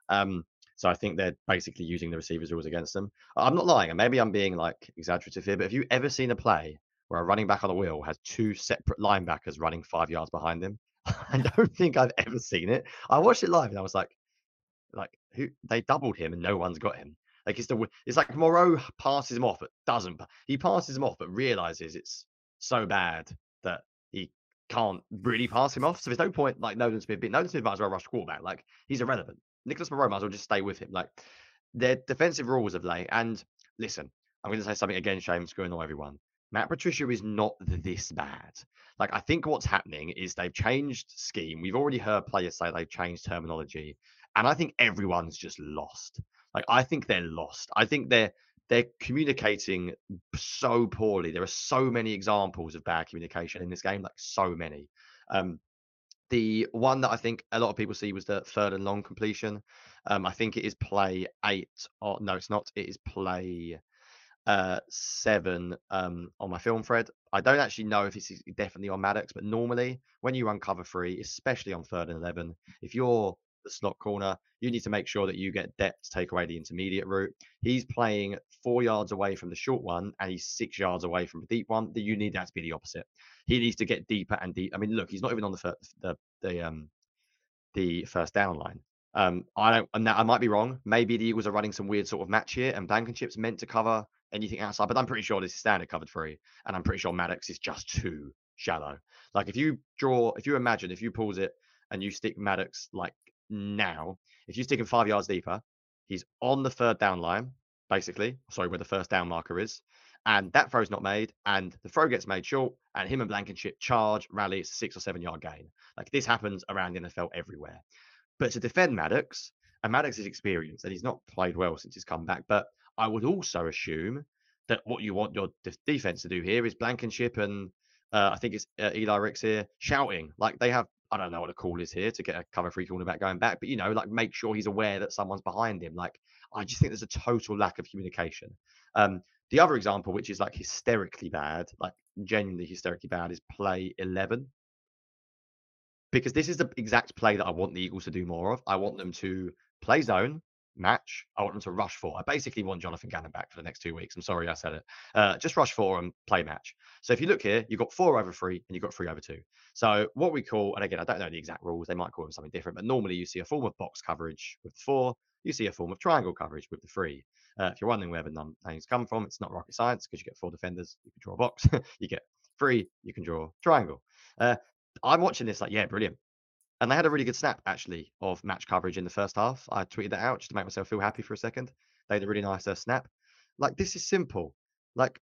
Um, so I think they're basically using the receivers rules against them. I'm not lying, and maybe I'm being like exaggerative here, but have you ever seen a play where a running back on the wheel has two separate linebackers running five yards behind him? *laughs* I don't think I've ever seen it. I watched it live and I was like, like who they doubled him and no one's got him. Like it's the it's like Morrow passes him off but doesn't. He passes him off but realizes it's so bad that he can't really pass him off. So there's no point like Nolan Smith. Nolan Smith might as well rush quarterback. Like he's irrelevant. Nicholas Morrow might as well just stay with him. Like their defensive rules of late. And listen, I'm going to say something again, Shane, to annoy everyone. Matt Patricia is not this bad. Like I think what's happening is they've changed scheme. We've already heard players say they've changed terminology, and I think everyone's just lost. Like I think they're lost. I think they're they're communicating so poorly. There are so many examples of bad communication in this game, like so many. Um, the one that I think a lot of people see was the third and long completion. Um, I think it is play eight. Or no, it's not. It is play uh, seven um, on my film thread. I don't actually know if it's definitely on Maddox, but normally when you run cover three, especially on third and eleven, if you're the slot corner, you need to make sure that you get depth to take away the intermediate route. He's playing four yards away from the short one and he's six yards away from the deep one. That you need that to be the opposite. He needs to get deeper and deep. I mean, look, he's not even on the the the um the first down line. Um, I don't. And I might be wrong. Maybe the Eagles are running some weird sort of match here, and Blankenship's meant to cover anything outside. But I'm pretty sure this is standard cover three, and I'm pretty sure Maddox is just too shallow. Like if you draw, if you imagine, if you pause it and you stick Maddox like now, if you stick him five yards deeper, he's on the third down line, basically. Sorry, where the first down marker is. And that throw's not made, and the throw gets made short, and him and Blankenship charge, rally, it's a six or seven yard gain. Like this happens around the NFL everywhere. But to defend Maddox, and Maddox is experienced, and he's not played well since he's come back. But I would also assume that what you want your defense to do here is Blankenship and uh, I think it's uh, Eli Ricks here shouting like they have. I don't know what the call is here to get a cover free cornerback going back, but you know, like make sure he's aware that someone's behind him. Like I just think there's a total lack of communication. Um, the other example, which is like hysterically bad, like genuinely hysterically bad, is play 11. Because this is the exact play that I want the Eagles to do more of. I want them to play zone, match. I want them to rush four. I basically want Jonathan Gannon back for the next two weeks. I'm sorry I said it. Uh, just rush four and play match. So if you look here, you've got four over three and you've got three over two. So what we call, and again, I don't know the exact rules. They might call them something different, but normally you see a form of box coverage with four. You see a form of triangle coverage with the three. Uh, if you're wondering where the names come from, it's not rocket science because you get four defenders, you can draw a box. *laughs* you get three, you can draw triangle. Uh, I'm watching this like, yeah, brilliant. And they had a really good snap actually of match coverage in the first half. I tweeted that out just to make myself feel happy for a second. They had a really nice uh, snap. Like this is simple. Like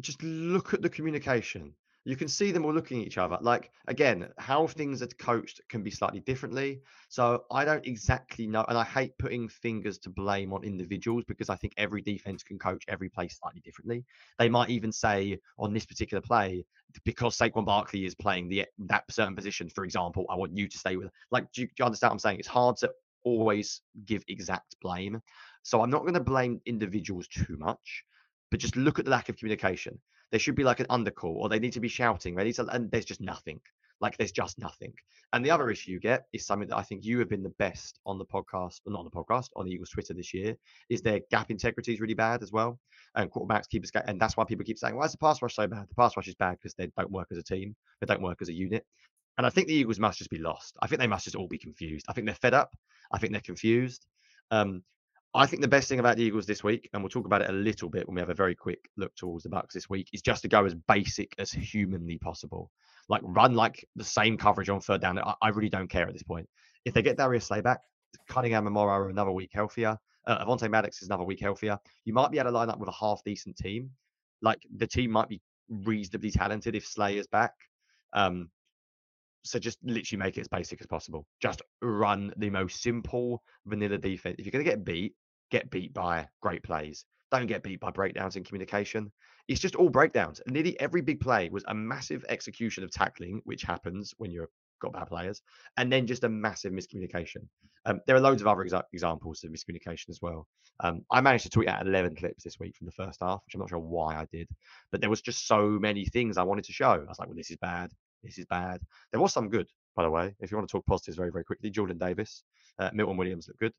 just look at the communication you can see them all looking at each other. Like again, how things are coached can be slightly differently. So I don't exactly know, and I hate putting fingers to blame on individuals because I think every defense can coach every play slightly differently. They might even say on this particular play, because Saquon Barkley is playing the that certain position, for example, I want you to stay with. Like, do you, do you understand what I'm saying? It's hard to always give exact blame. So I'm not going to blame individuals too much, but just look at the lack of communication. There should be like an undercall, or they need to be shouting. They need to, and there's just nothing. Like there's just nothing. And the other issue you get is something that I think you have been the best on the podcast, not on the podcast, on the Eagles Twitter this year, is their gap integrity is really bad as well. And quarterbacks keep escaping. And that's why people keep saying, why is the pass rush so bad? The pass rush is bad because they don't work as a team. They don't work as a unit. And I think the Eagles must just be lost. I think they must just all be confused. I think they're fed up. I think they're confused. Um, I think the best thing about the Eagles this week, and we'll talk about it a little bit when we have a very quick look towards the Bucs this week, is just to go as basic as humanly possible. Like run like the same coverage on third down. I, I really don't care at this point. If they get Darius Slay back, Cunningham and Morrow are another week healthier. Uh, Avonte Maddox is another week healthier. You might be able to line up with a half decent team. Like the team might be reasonably talented if Slay is back. Um, so just literally make it as basic as possible. Just run the most simple vanilla defense. If you're going to get beat, get beat by great plays. Don't get beat by breakdowns in communication. It's just all breakdowns. Nearly every big play was a massive execution of tackling, which happens when you've got bad players, and then just a massive miscommunication. Um, there are loads of other exa- examples of miscommunication as well. Um, I managed to tweet out 11 clips this week from the first half, which I'm not sure why I did, but there was just so many things I wanted to show. I was like, well, this is bad. This is bad. There was some good, by the way. If you want to talk positives very, very quickly, Jordan Davis, uh, Milton Williams looked good.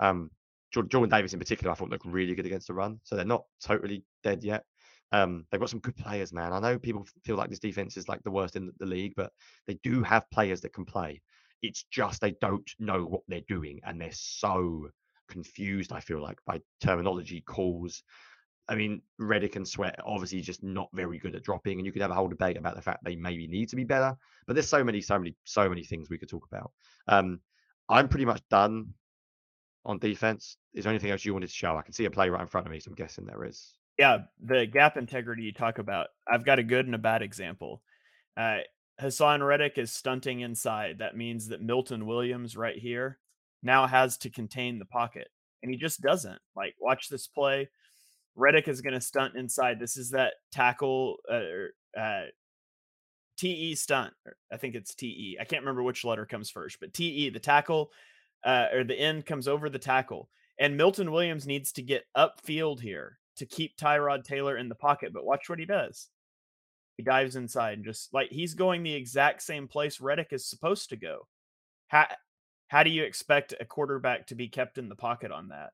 Um, Jordan Davis in particular, I thought looked really good against the run. So they're not totally dead yet. Um, they've got some good players, man. I know people feel like this defense is like the worst in the league, but they do have players that can play. It's just they don't know what they're doing, and they're so confused. I feel like by terminology, calls. I mean, Reddick and Sweat obviously just not very good at dropping, and you could have a whole debate about the fact they maybe need to be better. But there's so many, so many, so many things we could talk about. Um, I'm pretty much done on defense. Is there anything else you wanted to show? I can see a play right in front of me, so I'm guessing there is. Yeah, the gap integrity you talk about. I've got a good and a bad example. Uh, Haason Reddick is stunting inside. That means that Milton Williams right here now has to contain the pocket, and he just doesn't. Like, watch this play. Reddick is going to stunt inside. This is that tackle, uh, uh, TE stunt. I think it's TE. I can't remember which letter comes first, but TE, the tackle uh, or the end comes over the tackle. And Milton Williams needs to get upfield here to keep Tyrod Taylor in the pocket. But watch what he does. He dives inside and just like he's going the exact same place Reddick is supposed to go. How how do you expect a quarterback to be kept in the pocket on that?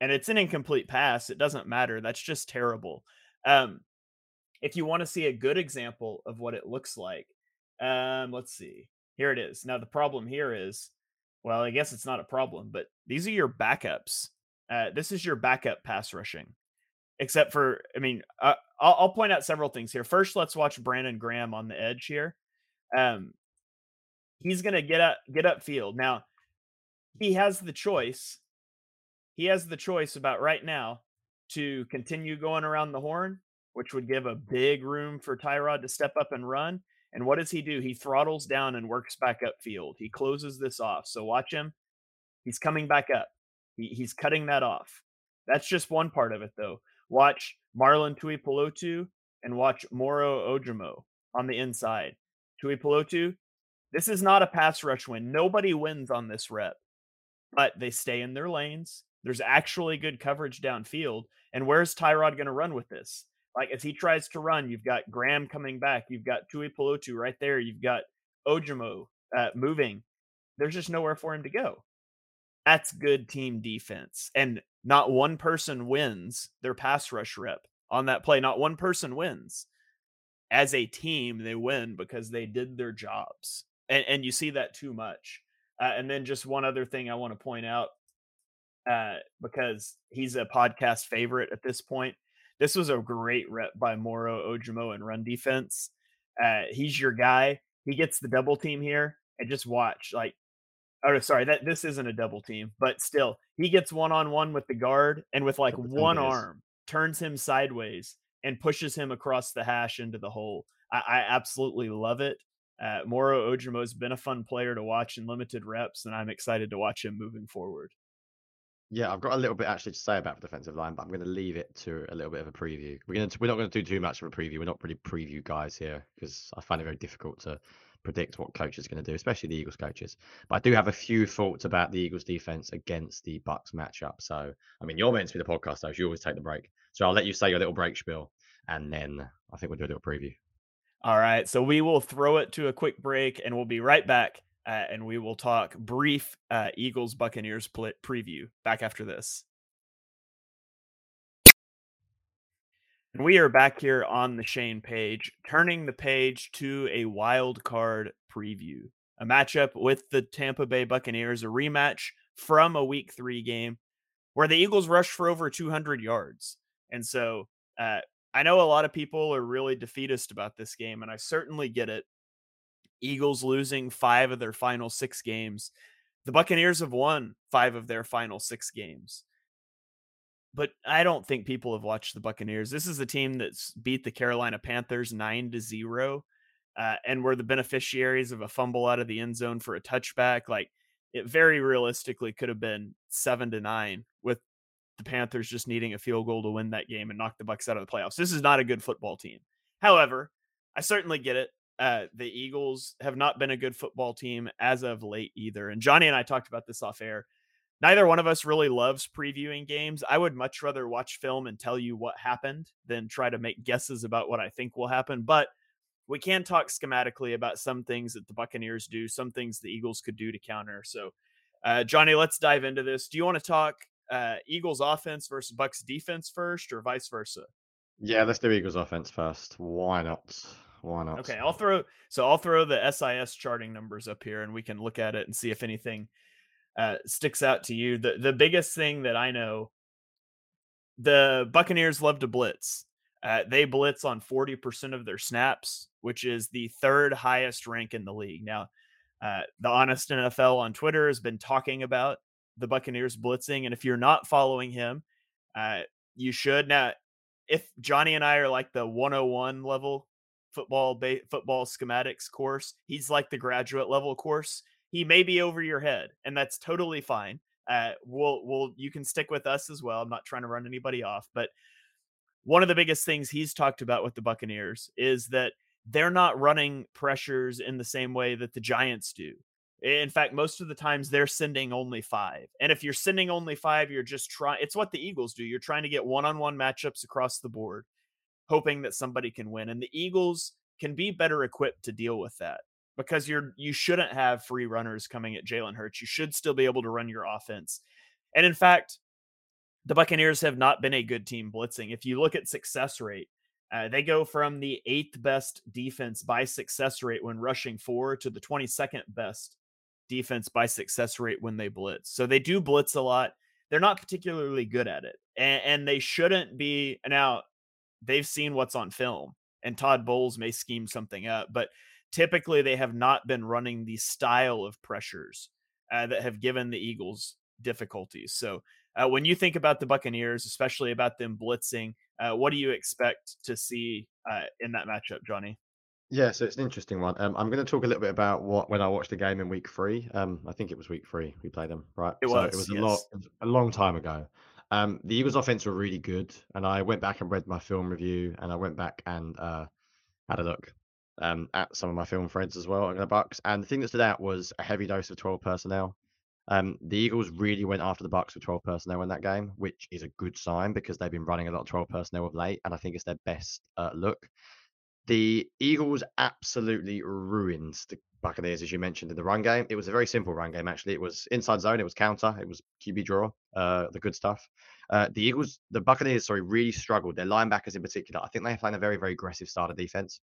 And it's an incomplete pass. It doesn't matter. That's just terrible. Um, if you want to see a good example of what it looks like, um, let's see. Here it is. Now the problem here is well, I guess it's not a problem, but these are your backups. Uh, this is your backup pass rushing. Except for, I mean, uh, I'll, I'll point out several things here. First, let's watch Brandon Graham on the edge here. Um, he's gonna get up get up field. now. He has the choice. He has the choice about right now to continue going around the horn, which would give a big room for Tyrod to step up and run. And what does he do? He throttles down and works back upfield. He closes this off. So watch him. He's coming back up. He, he's cutting that off. That's just one part of it, though. Watch Marlon Tui Tuipulotu and watch Moro Ojomo on the inside. Tui Tuipulotu, this is not a pass rush win. Nobody wins on this rep, but they stay in their lanes. There's actually good coverage downfield. And where's Tyrod going to run with this? Like if he tries to run, you've got Graham coming back. You've got Tuipulotu right there. You've got Ojomo uh, moving. There's just nowhere for him to go. That's good team defense. And not one person wins their pass rush rep on that play. Not one person wins. As a team, they win because they did their jobs. And, and you see that too much. Uh, and then just one other thing I want to point out uh, because he's a podcast favorite at this point. This was a great rep by Moro Ojomo and run defense. Uh, he's your guy. He gets the double team here, and just watch. Like, oh, sorry, that this isn't a double team, but still, he gets one on one with the guard, and with like one arm, turns him sideways and pushes him across the hash into the hole. I, I absolutely love it. Uh, Moro Ojomo has been a fun player to watch in limited reps, and I'm excited to watch him moving forward. Yeah, I've got a little bit actually to say about the defensive line, but I'm going to leave it to a little bit of a preview. We're going to we're not going to do too much of a preview. We're not really preview guys here because I find it very difficult to predict what coaches are going to do, especially the Eagles coaches. But I do have a few thoughts about the Eagles defense against the Bucs matchup. So, I mean, you're meant to be the podcast host. You always take the break, so I'll let you say your little break spiel, and then I think we'll do a little preview. All right, so we will throw it to a quick break, and we'll be right back uh, and we will talk brief uh, Eagles Buccaneers preview back after this. And we are back here on the Shane page, turning the page to a wild card preview, a matchup with the Tampa Bay Buccaneers, a rematch from a Week Three game where the Eagles rushed for over 200 yards, and so uh, I know a lot of people are really defeatist about this game, and I certainly get it. Eagles losing five of their final six games. The Buccaneers have won five of their final six games. But I don't think people have watched the Buccaneers. This is a team that's beat the Carolina Panthers nine to zero, uh, and were the beneficiaries of a fumble out of the end zone for a touchback. Like it very realistically could have been seven to nine with the Panthers just needing a field goal to win that game and knock the Bucs out of the playoffs. This is not a good football team. However, I certainly get it uh, the Eagles have not been a good football team as of late either. And Jonny and I talked about this off air. Neither one of us really loves previewing games. I would much rather watch film and tell you what happened than try to make guesses about what I think will happen. But we can talk schematically about some things that the Buccaneers do, some things the Eagles could do to counter. So, uh, Jonny, let's dive into this. Do you want to talk uh, Eagles offense versus Bucs defense first, or vice versa? Yeah, let's do Eagles offense first. Why not? Why not? Okay, I'll throw so I'll throw the SIS charting numbers up here and we can look at it and see if anything uh, sticks out to you. The the biggest thing that I know the Buccaneers love to blitz. Uh, they blitz on 40% of their snaps, which is the third highest rank in the league. Now, uh, the Honest NFL on Twitter has been talking about the Buccaneers blitzing. And if you're not following him, uh, you should. Now, if Jonny and I are like the 101 level football ba- football schematics course. He's like the graduate level course. He may be over your head, and that's totally fine. Uh, we'll we'll you can stick with us as well. I'm not trying to run anybody off, but one of the biggest things he's talked about with the Buccaneers is that they're not running pressures in the same way that the Giants do. In fact, most of the times they're sending only five. And if you're sending only five, you're just trying, it's what the Eagles do. You're trying to get one on one matchups across the board hoping that somebody can win. And the Eagles can be better equipped to deal with that because you're you shouldn't have free runners coming at Jalen Hurts. You should still be able to run your offense. And in fact, the Buccaneers have not been a good team blitzing. If you look at success rate, uh, they go from the eighth best defense by success rate when rushing four to the 22nd best defense by success rate when they blitz. So they do blitz a lot. They're not particularly good at it. And, and they shouldn't be. Now, they've seen what's on film, and Todd Bowles may scheme something up, but typically they have not been running the style of pressures uh, that have given the Eagles difficulties. So uh, when you think about the Buccaneers, especially about them blitzing, uh, what do you expect to see uh, in that matchup, Jonny? Yeah, so it's an interesting one. Um, I'm going to talk a little bit about what when I watched the game in week three. Um, I think it was week three we played them, right? It so was. It was yes. a lot, a long time ago. Um, the Eagles' offense were really good, and I went back and read my film review, and I went back and uh, had a look um, at some of my film friends as well in the Bucs. And the thing that stood out was a heavy dose of 12 personnel. Um, the Eagles really went after the Bucs with 12 personnel in that game, which is a good sign because they've been running a lot of 12 personnel of late, and I think it's their best uh, look. The Eagles absolutely ruined the Buccaneers, as you mentioned in the run game. It was a very simple run game, actually. It was inside zone, it was counter, it was QB draw, uh, the good stuff. Uh, the Eagles, the Buccaneers, sorry, really struggled. Their linebackers in particular, I think they played a very, very aggressive starter defense,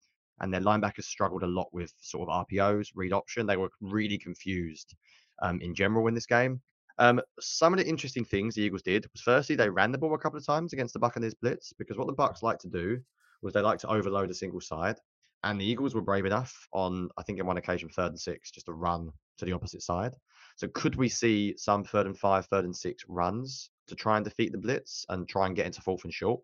and their linebackers struggled a lot with sort of RPOs, read option. They were really confused um, in general in this game. Um, some of the interesting things the Eagles did was firstly they ran the ball a couple of times against the Buccaneers blitz because what the Bucs like to do was they like to overload a single side. And the Eagles were brave enough on, I think, in one occasion, third and six, just to run to the opposite side. So could we see some third and five, third and six runs to try and defeat the blitz and try and get into fourth and short?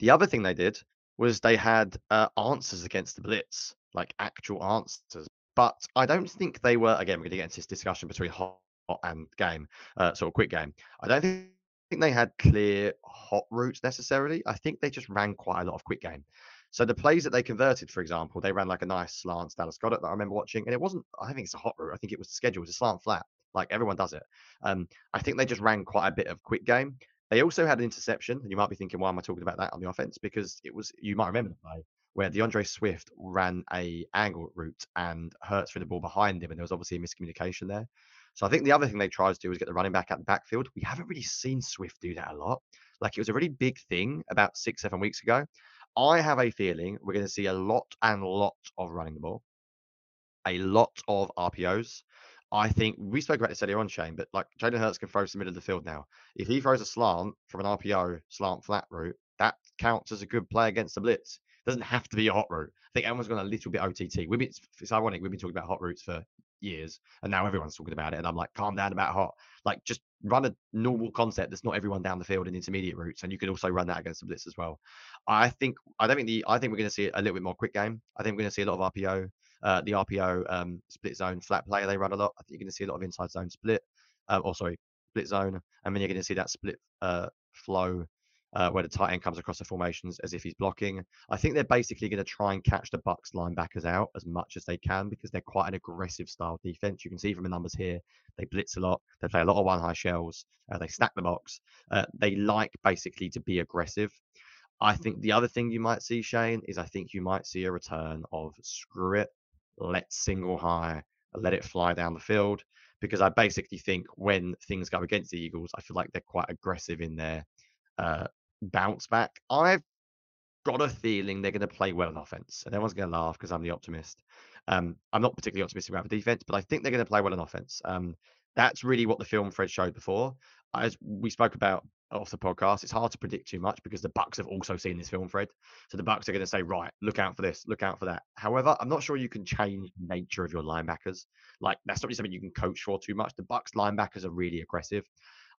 The other thing they did was they had uh, answers against the blitz, like actual answers. But I don't think they were. Again, we're going to get into this discussion between hot and game, uh, sort of quick game. I don't think think they had clear hot routes necessarily. I think they just ran quite a lot of quick game. So the plays that they converted, for example, they ran like a nice slant Dallas Goedert that I remember watching, and it wasn't. I think it's a hot route. I think it was the schedule. It was a slant flat, like everyone does it. Um, I think they just ran quite a bit of quick game. They also had an interception, and you might be thinking, why am I talking about that on the offense? Because it was you might remember the play where D'Andre Swift ran a angle route and Hurts threw the ball behind him, and there was obviously a miscommunication there. So I think the other thing they tried to do was get the running back out the backfield. We haven't really seen Swift do that a lot. Like it was a really big thing about six, seven weeks ago. I have a feeling we're going to see a lot and lot of running the ball, a lot of RPOs. I think we spoke about this earlier on, Shane, but like Jalen Hurts can throw to the middle of the field now. If he throws a slant from an RPO slant flat route, that counts as a good play against the blitz. It doesn't have to be a hot route. I think everyone's gone a little bit OTT. We've been, it's ironic. We've been talking about hot routes for years, and now everyone's talking about it. And I'm like, calm down about hot. Like, just run a normal concept that's not everyone down the field in intermediate routes, and you can also run that against the blitz as well. I think I don't think the I think we're going to see a little bit more quick game. I think we're going to see a lot of RPO. Uh, the RPO um, split zone flat player they run a lot. I think you're going to see a lot of inside zone split. Um, or sorry, split zone, and then you're going to see that split uh, flow uh, where the tight end comes across the formations as if he's blocking. I think they're basically going to try and catch the Bucs linebackers out as much as they can because they're quite an aggressive style defense. You can see from the numbers here, they blitz a lot, they play a lot of one high shells, uh, they stack the box. Uh, they like basically to be aggressive. I think the other thing you might see, Shane, is I think you might see a return of screw it, let's single high, let it fly down the field. Because I basically think when things go against the Eagles, I feel like they're quite aggressive in their uh, bounce back. I've got a feeling they're going to play well on offense, and everyone's going to laugh because I'm the optimist. Um, I'm not particularly optimistic about the defense, but I think they're going to play well on offense. Um, that's really what the film Fred showed before. As we spoke about off the podcast, it's hard to predict too much because the Bucs have also seen this film, Fred. So the Bucs are going to say, right, look out for this, look out for that. However, I'm not sure you can change the nature of your linebackers. Like that's not really something you can coach for too much. The Bucs linebackers are really aggressive.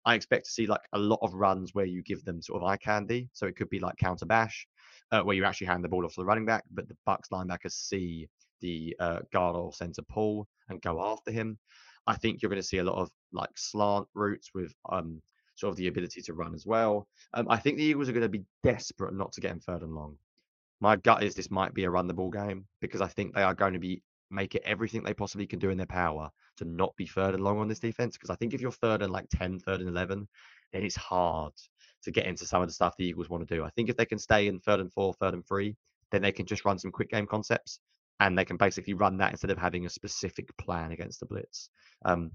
I expect to see like a lot of runs where you give them sort of eye candy. So it could be like counter bash, uh, where you actually hand the ball off to the running back, but the Bucs linebackers see the uh, guard or center pull and go after him. I think you're going to see a lot of like slant routes with um, sort of the ability to run as well. Um, I think the Eagles are going to be desperate not to get him third and long. My gut is this might be a run the ball game because I think they are going to be make it everything they possibly can do in their power to not be third and long on this defense. Because I think if you're third and like 10, third and 11, then it's hard to get into some of the stuff the Eagles want to do. I think if they can stay in third and four, third and three, then they can just run some quick game concepts and they can basically run that instead of having a specific plan against the blitz. Um,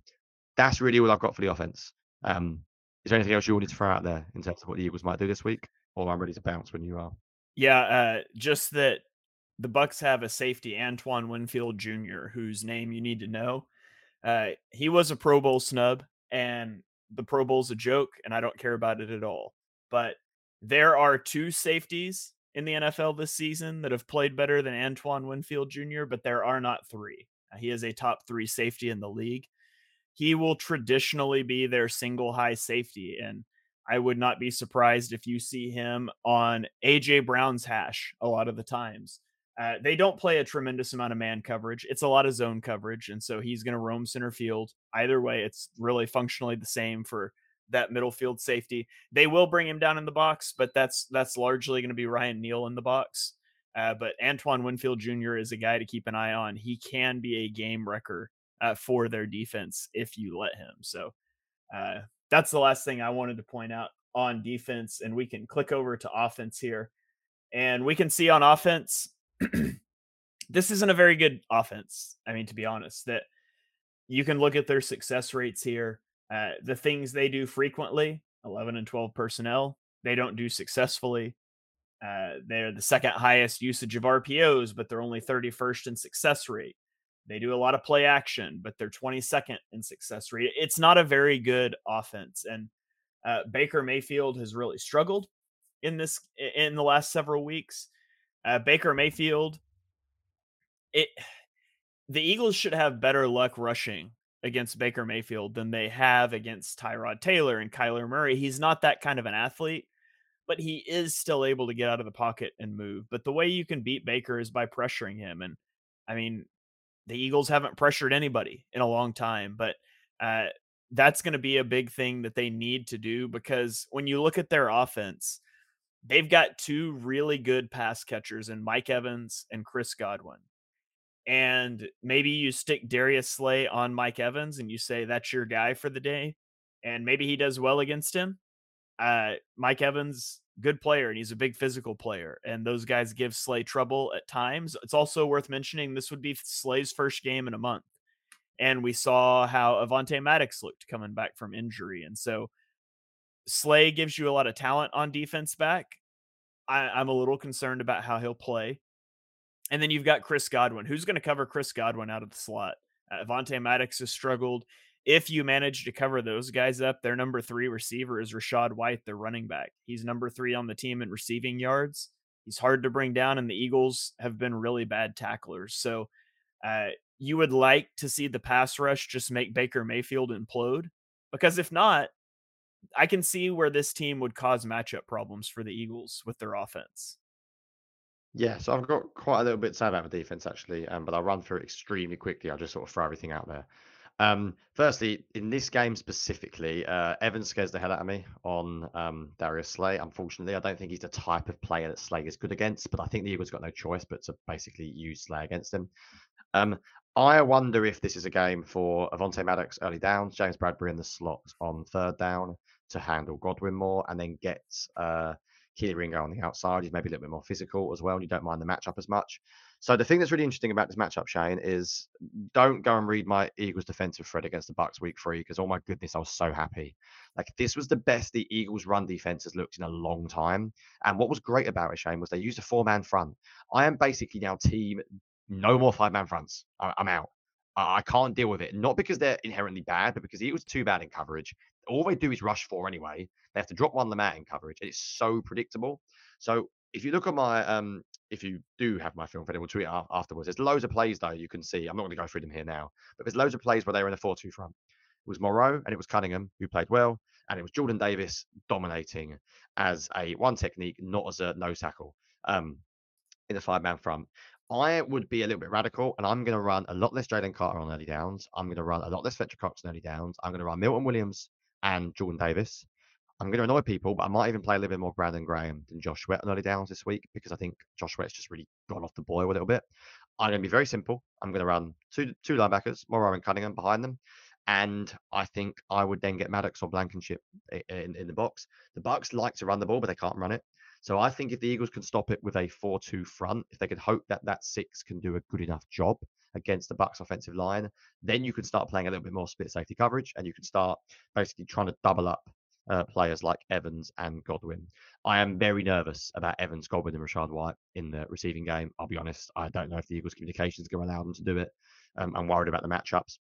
that's really all I've got for the offense. Um, is there anything else you wanted to throw out there in terms of what the Eagles might do this week? Or I'm ready to bounce when you are. Yeah, uh, just that the Bucs have a safety, Antoine Winfield Jr., whose name you need to know. Uh, he was a Pro Bowl snub, and the Pro Bowl's a joke, and I don't care about it at all. But There are two safeties in the NFL this season that have played better than Antoine Winfield Jr., but there are not three. Uh, he is a top three safety in the league. He will traditionally be their single high safety. And I would not be surprised if you see him on AJ Brown's hash a lot of the times. Uh, they don't play a tremendous amount of man coverage. It's a lot of zone coverage. And so he's going to roam center field. Either way, it's really functionally the same for that middle field safety. They will bring him down in the box, but that's that's largely going to be Ryan Neal in the box. Uh, but Antoine Winfield Jr. is a guy to keep an eye on. He can be a game wrecker uh, for their defense if you let him. So uh, that's the last thing I wanted to point out on defense. And we can click over to offense here. And we can see on offense, *clears throat* this isn't a very good offense. I mean, to be honest, that you can look at their success rates here. Uh, the things they do frequently 11 and 12 personnel, they don't do successfully. Uh, they're the second highest usage of RPOs, but they're only 31st in success rate. They do a lot of play action, but they're 22nd in success rate. It's not a very good offense. And uh, Baker Mayfield has really struggled in this in the last several weeks. Uh, Baker Mayfield, it the Eagles should have better luck rushing against Baker Mayfield than they have against Tyrod Taylor and Kyler Murray. He's not that kind of an athlete, but he is still able to get out of the pocket and move. But the way you can beat Baker is by pressuring him. And I mean, the Eagles haven't pressured anybody in a long time, but uh, that's going to be a big thing that they need to do because when you look at their offense, they've got two really good pass catchers in Mike Evans and Chris Godwin and maybe you stick Darius Slay on Mike Evans and you say that's your guy for the day, and maybe he does well against him. Uh, Mike Evans, good player, and he's a big physical player, and those guys give Slay trouble at times. It's also worth mentioning this would be Slay's first game in a month, and we saw how Avonte Maddox looked coming back from injury, and so Slay gives you a lot of talent on defense back. I, I'm a little concerned about how he'll play. And then you've got Chris Godwin. Who's going to cover Chris Godwin out of the slot? Uh, Avonte Maddox has struggled. If you manage to cover those guys up, their number three receiver is Rachaad White, their running back. He's number three on the team in receiving yards. He's hard to bring down, and the Eagles have been really bad tacklers. So uh, you would like to see the pass rush just make Baker Mayfield implode. Because if not, I can see where this team would cause matchup problems for the Eagles with their offense. Yeah, so I've got quite a little bit to say about the defense actually, um, but I'll run through it extremely quickly. I'll just sort of throw everything out there. Um, firstly, in this game specifically, uh, Evans scares the hell out of me on um, Darius Slay. Unfortunately, I don't think he's the type of player that Slay is good against, but I think the Eagles got no choice but to basically use Slay against him. Um, I wonder if this is a game for Avonte Maddox early downs, James Bradberry in the slot on third down to handle Godwin more, and then get uh, Kelee Ringo on the outside. He's maybe a little bit more physical as well, and you don't mind the matchup as much. So the thing that's really interesting about this matchup, Shane, is don't go and read my Eagles defensive thread against the Bucs week three because oh my goodness, I was so happy. Like this was the best the Eagles run defense has looked in a long time. And what was great about it, Shane, was they used a four man front. I am basically now team no more five man fronts. I'm out. I can't deal with it. Not because they're inherently bad, but because it was too bad in coverage. All they do is rush four anyway. They have to drop one lamat in coverage. It's so predictable. So if you look at my, um, if you do have my film we'll tweet it afterwards. There's loads of plays though you can see. I'm not going to go through them here now, but there's loads of plays where they were in a 4-2 front. It was Morrow and it was Cunningham who played well, and it was Jordan Davis dominating as a one technique, not as a no tackle. Um, in the five man front. I would be a little bit radical, and I'm going to run a lot less Jalen Carter on early downs. I'm going to run a lot less Fletcher Cox on early downs. I'm going to run Milton Williams and Jordan Davis. I'm going to annoy people, but I might even play a little bit more Brandon Graham than Josh Sweat on early downs this week because I think Josh Sweat's just really gone off the boil a little bit. I'm going to be very simple. I'm going to run two two linebackers, Morrow and Cunningham behind them, and I think I would then get Maddox or Blankenship in, in the box. The Bucs like to run the ball, but they can't run it. So I think if the Eagles can stop it with a 4-2 front, if they can hope that that six can do a good enough job against the Bucs offensive line, then you can start playing a little bit more split safety coverage, and you can start basically trying to double up uh, players like Evans and Godwin. I am very nervous about Evans, Godwin, and Rachaad White in the receiving game. I'll be honest, I don't know if the Eagles' communications going to allow them to do it. Um, I'm worried about the matchups.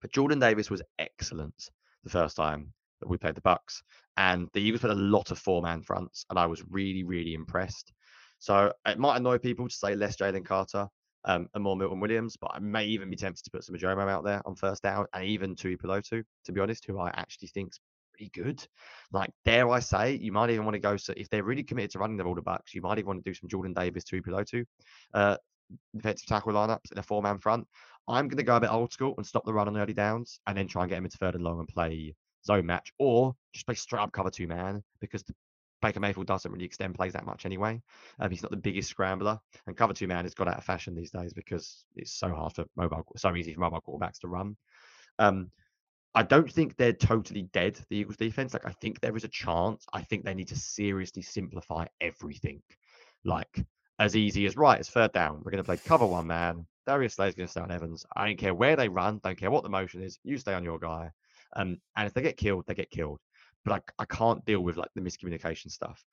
But Jordan Davis was excellent the first time we played the Bucs, and the Eagles played a lot of four man fronts, and I was really really impressed. So it might annoy people to say less Jalen Carter um, and more Milton Williams, but I may even be tempted to put some Jomo out there on first down, and even Tuipulotu, to be honest, who I actually think's pretty good. Like, dare I say, you might even want to go. So if they're really committed to running the ball to Bucs, you might even want to do some Jordan Davis, Tuipulotu, uh, defensive tackle lineups in a four man front. I'm going to go a bit old school and stop the run on early downs, and then try and get him into third and long and play zone match, or just play straight up cover two man because Baker Mayfield doesn't really extend plays that much anyway. Um, he's not the biggest scrambler, and cover two man has got out of fashion these days because it's so hard for mobile, so easy for mobile quarterbacks to run. Um, I don't think they're totally dead, the Eagles defense. Like, I think there is a chance. I think they need to seriously simplify everything. Like, as easy as right, as third down. We're going to play cover one man. Darius Slay's going to stay on Evans. I don't care where they run, don't care what the motion is. You stay on your guy. Um, and if they get killed, they get killed but I, I can't deal with like the miscommunication stuff.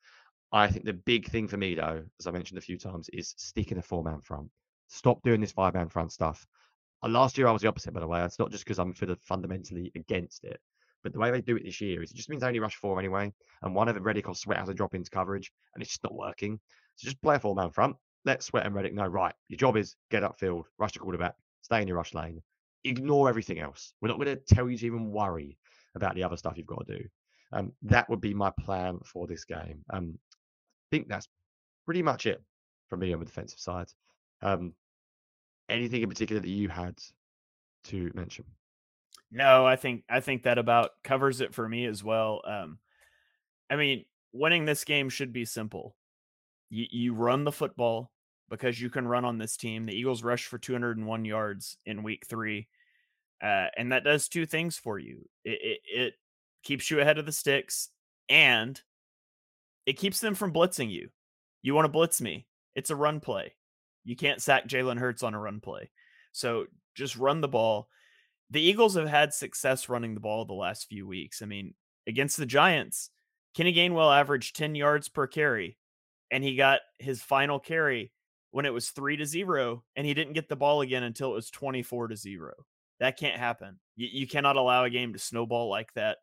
I think the big thing for me though, as I mentioned a few times, is sticking a four man front. Stop doing this five man front stuff. Uh, last year I was the opposite, by the way. It's not just because I'm sort of fundamentally against it, but the way they do it this year is it just means they only rush four anyway, and one of them Reddick or Sweat has to drop into coverage, and it's just not working. So just play a four man front. Let Sweat and Reddick know, right, your job is get upfield, rush the quarterback, stay in your rush lane, ignore everything else. We're not going to tell you to even worry about the other stuff you've got to do. Um, that would be my plan for this game. Um, I think that's pretty much it for me on the defensive side. Um, anything in particular that you had to mention? No, I think I think that about covers it for me as well. Um, I mean, winning this game should be simple. You, you run the football because you can run on this team. The Eagles rushed for 201 yards in week three. Uh, and that does two things for you. It, it, it keeps you ahead of the sticks, and it keeps them from blitzing you. You want to blitz me? It's a run play. You can't sack Jalen Hurts on a run play. So just run the ball. The Eagles have had success running the ball the last few weeks. I mean, against the Giants, Kenny Gainwell averaged 10 yards per carry, and he got his final carry when it was three to zero, and he didn't get the ball again until it was 24 to zero. That can't happen. You, you cannot allow a game to snowball like that.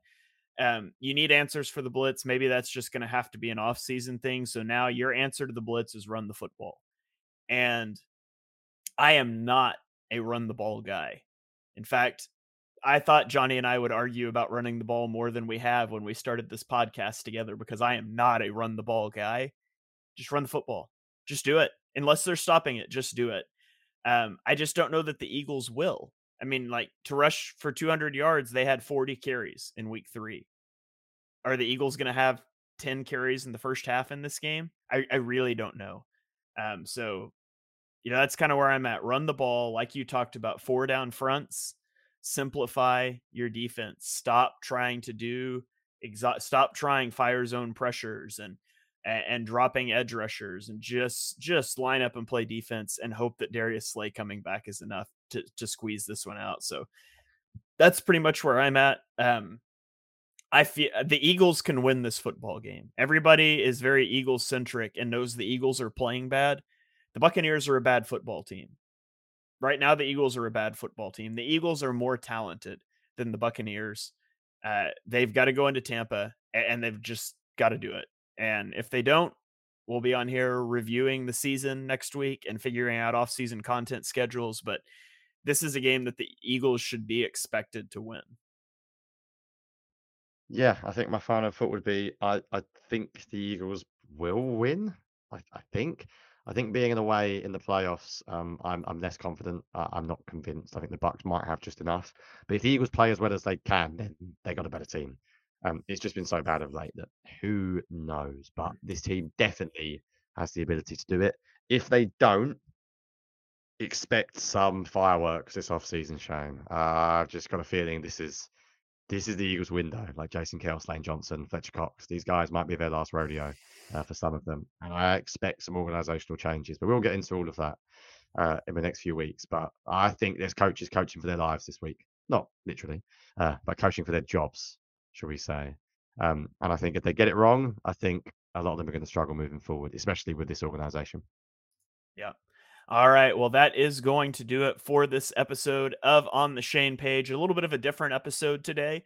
Um, you need answers for the blitz. Maybe that's just going to have to be an off-season thing. So now your answer to the blitz is run the football. And I am not a run the ball guy. In fact, I thought Jonny and I would argue about running the ball more than we have when we started this podcast together because I am not a run the ball guy. Just run the football. Just do it. Unless they're stopping it, just do it. Um, I just don't know that the Eagles will. I mean, like to rush for 200 yards, they had 40 carries in week three. Are the Eagles going to have 10 carries in the first half in this game? I, I really don't know. Um, so, you know, that's kind of where I'm at. Run the ball, like you talked about, four down fronts, simplify your defense. Stop trying to do, exo- stop trying fire zone pressures and, and dropping edge rushers and just just line up and play defense and hope that Darius Slay coming back is enough to to squeeze this one out. So that's pretty much where I'm at. Um, I feel uh, the Eagles can win this football game. Everybody is very Eagles centric and knows the Eagles are playing bad. The Buccaneers are a bad football team. Right now, the Eagles are a bad football team. The Eagles are more talented than the Buccaneers. Uh, they've got to go into Tampa and they've just got to do it. And if they don't, we'll be on here reviewing the season next week and figuring out off-season content schedules. But this is a game that the Eagles should be expected to win. Yeah, I think my final thought would be I, I think the Eagles will win. I, I think. I think being in the way in the playoffs, um, I'm I'm less confident. Uh, I'm not convinced. I think the Bucs might have just enough. But if the Eagles play as well as they can, then they got a better team. Um, it's just been so bad of late that who knows? But mm. this team definitely has the ability to do it. If they don't, expect some fireworks this off-season, Shane. Uh, I've just got a feeling this is this is the Eagles' window. Like Jason Kelce, Lane Johnson, Fletcher Cox. These guys might be their last rodeo uh, for some of them, and I expect some organisational changes. But we'll get into all of that uh, in the next few weeks. But I think there's coaches coaching for their lives this week, not literally, uh, but coaching for their jobs, shall we say? Um, and I think if they get it wrong, I think a lot of them are going to struggle moving forward, especially with this organisation. Yeah. All right. Well, that is going to do it for this episode of On the Shane page. A little bit of a different episode today.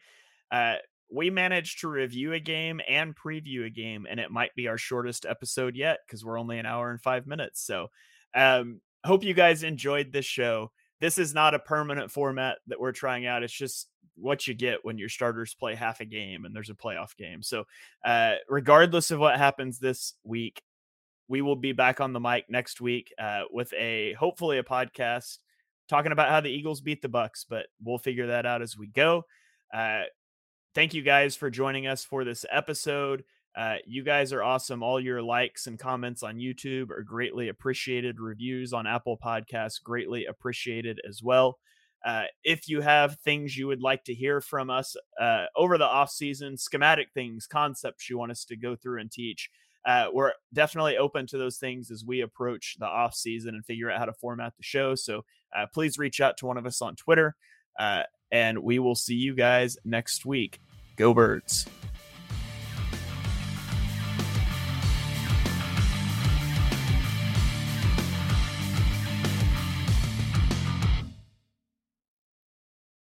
Uh, we managed to review a game and preview a game, and it might be our shortest episode yet because we're only an hour and five minutes. So, um, hope you guys enjoyed this show. This is not a permanent format that we're trying out. It's just what you get when your starters play half a game and there's a playoff game. So, uh, regardless of what happens this week, we will be back on the mic next week uh, with a hopefully a podcast talking about how the Eagles beat the Bucs, but we'll figure that out as we go. Uh, thank you guys for joining us for this episode. Uh, you guys are awesome. All your likes and comments on YouTube are greatly appreciated. Reviews on Apple Podcasts greatly appreciated as well. Uh, if you have things you would like to hear from us uh, over the off season, schematic things, concepts you want us to go through and teach, uh, we're definitely open to those things as we approach the off season and figure out how to format the show. So uh, please reach out to one of us on Twitter, uh, and we will see you guys next week. Go Birds.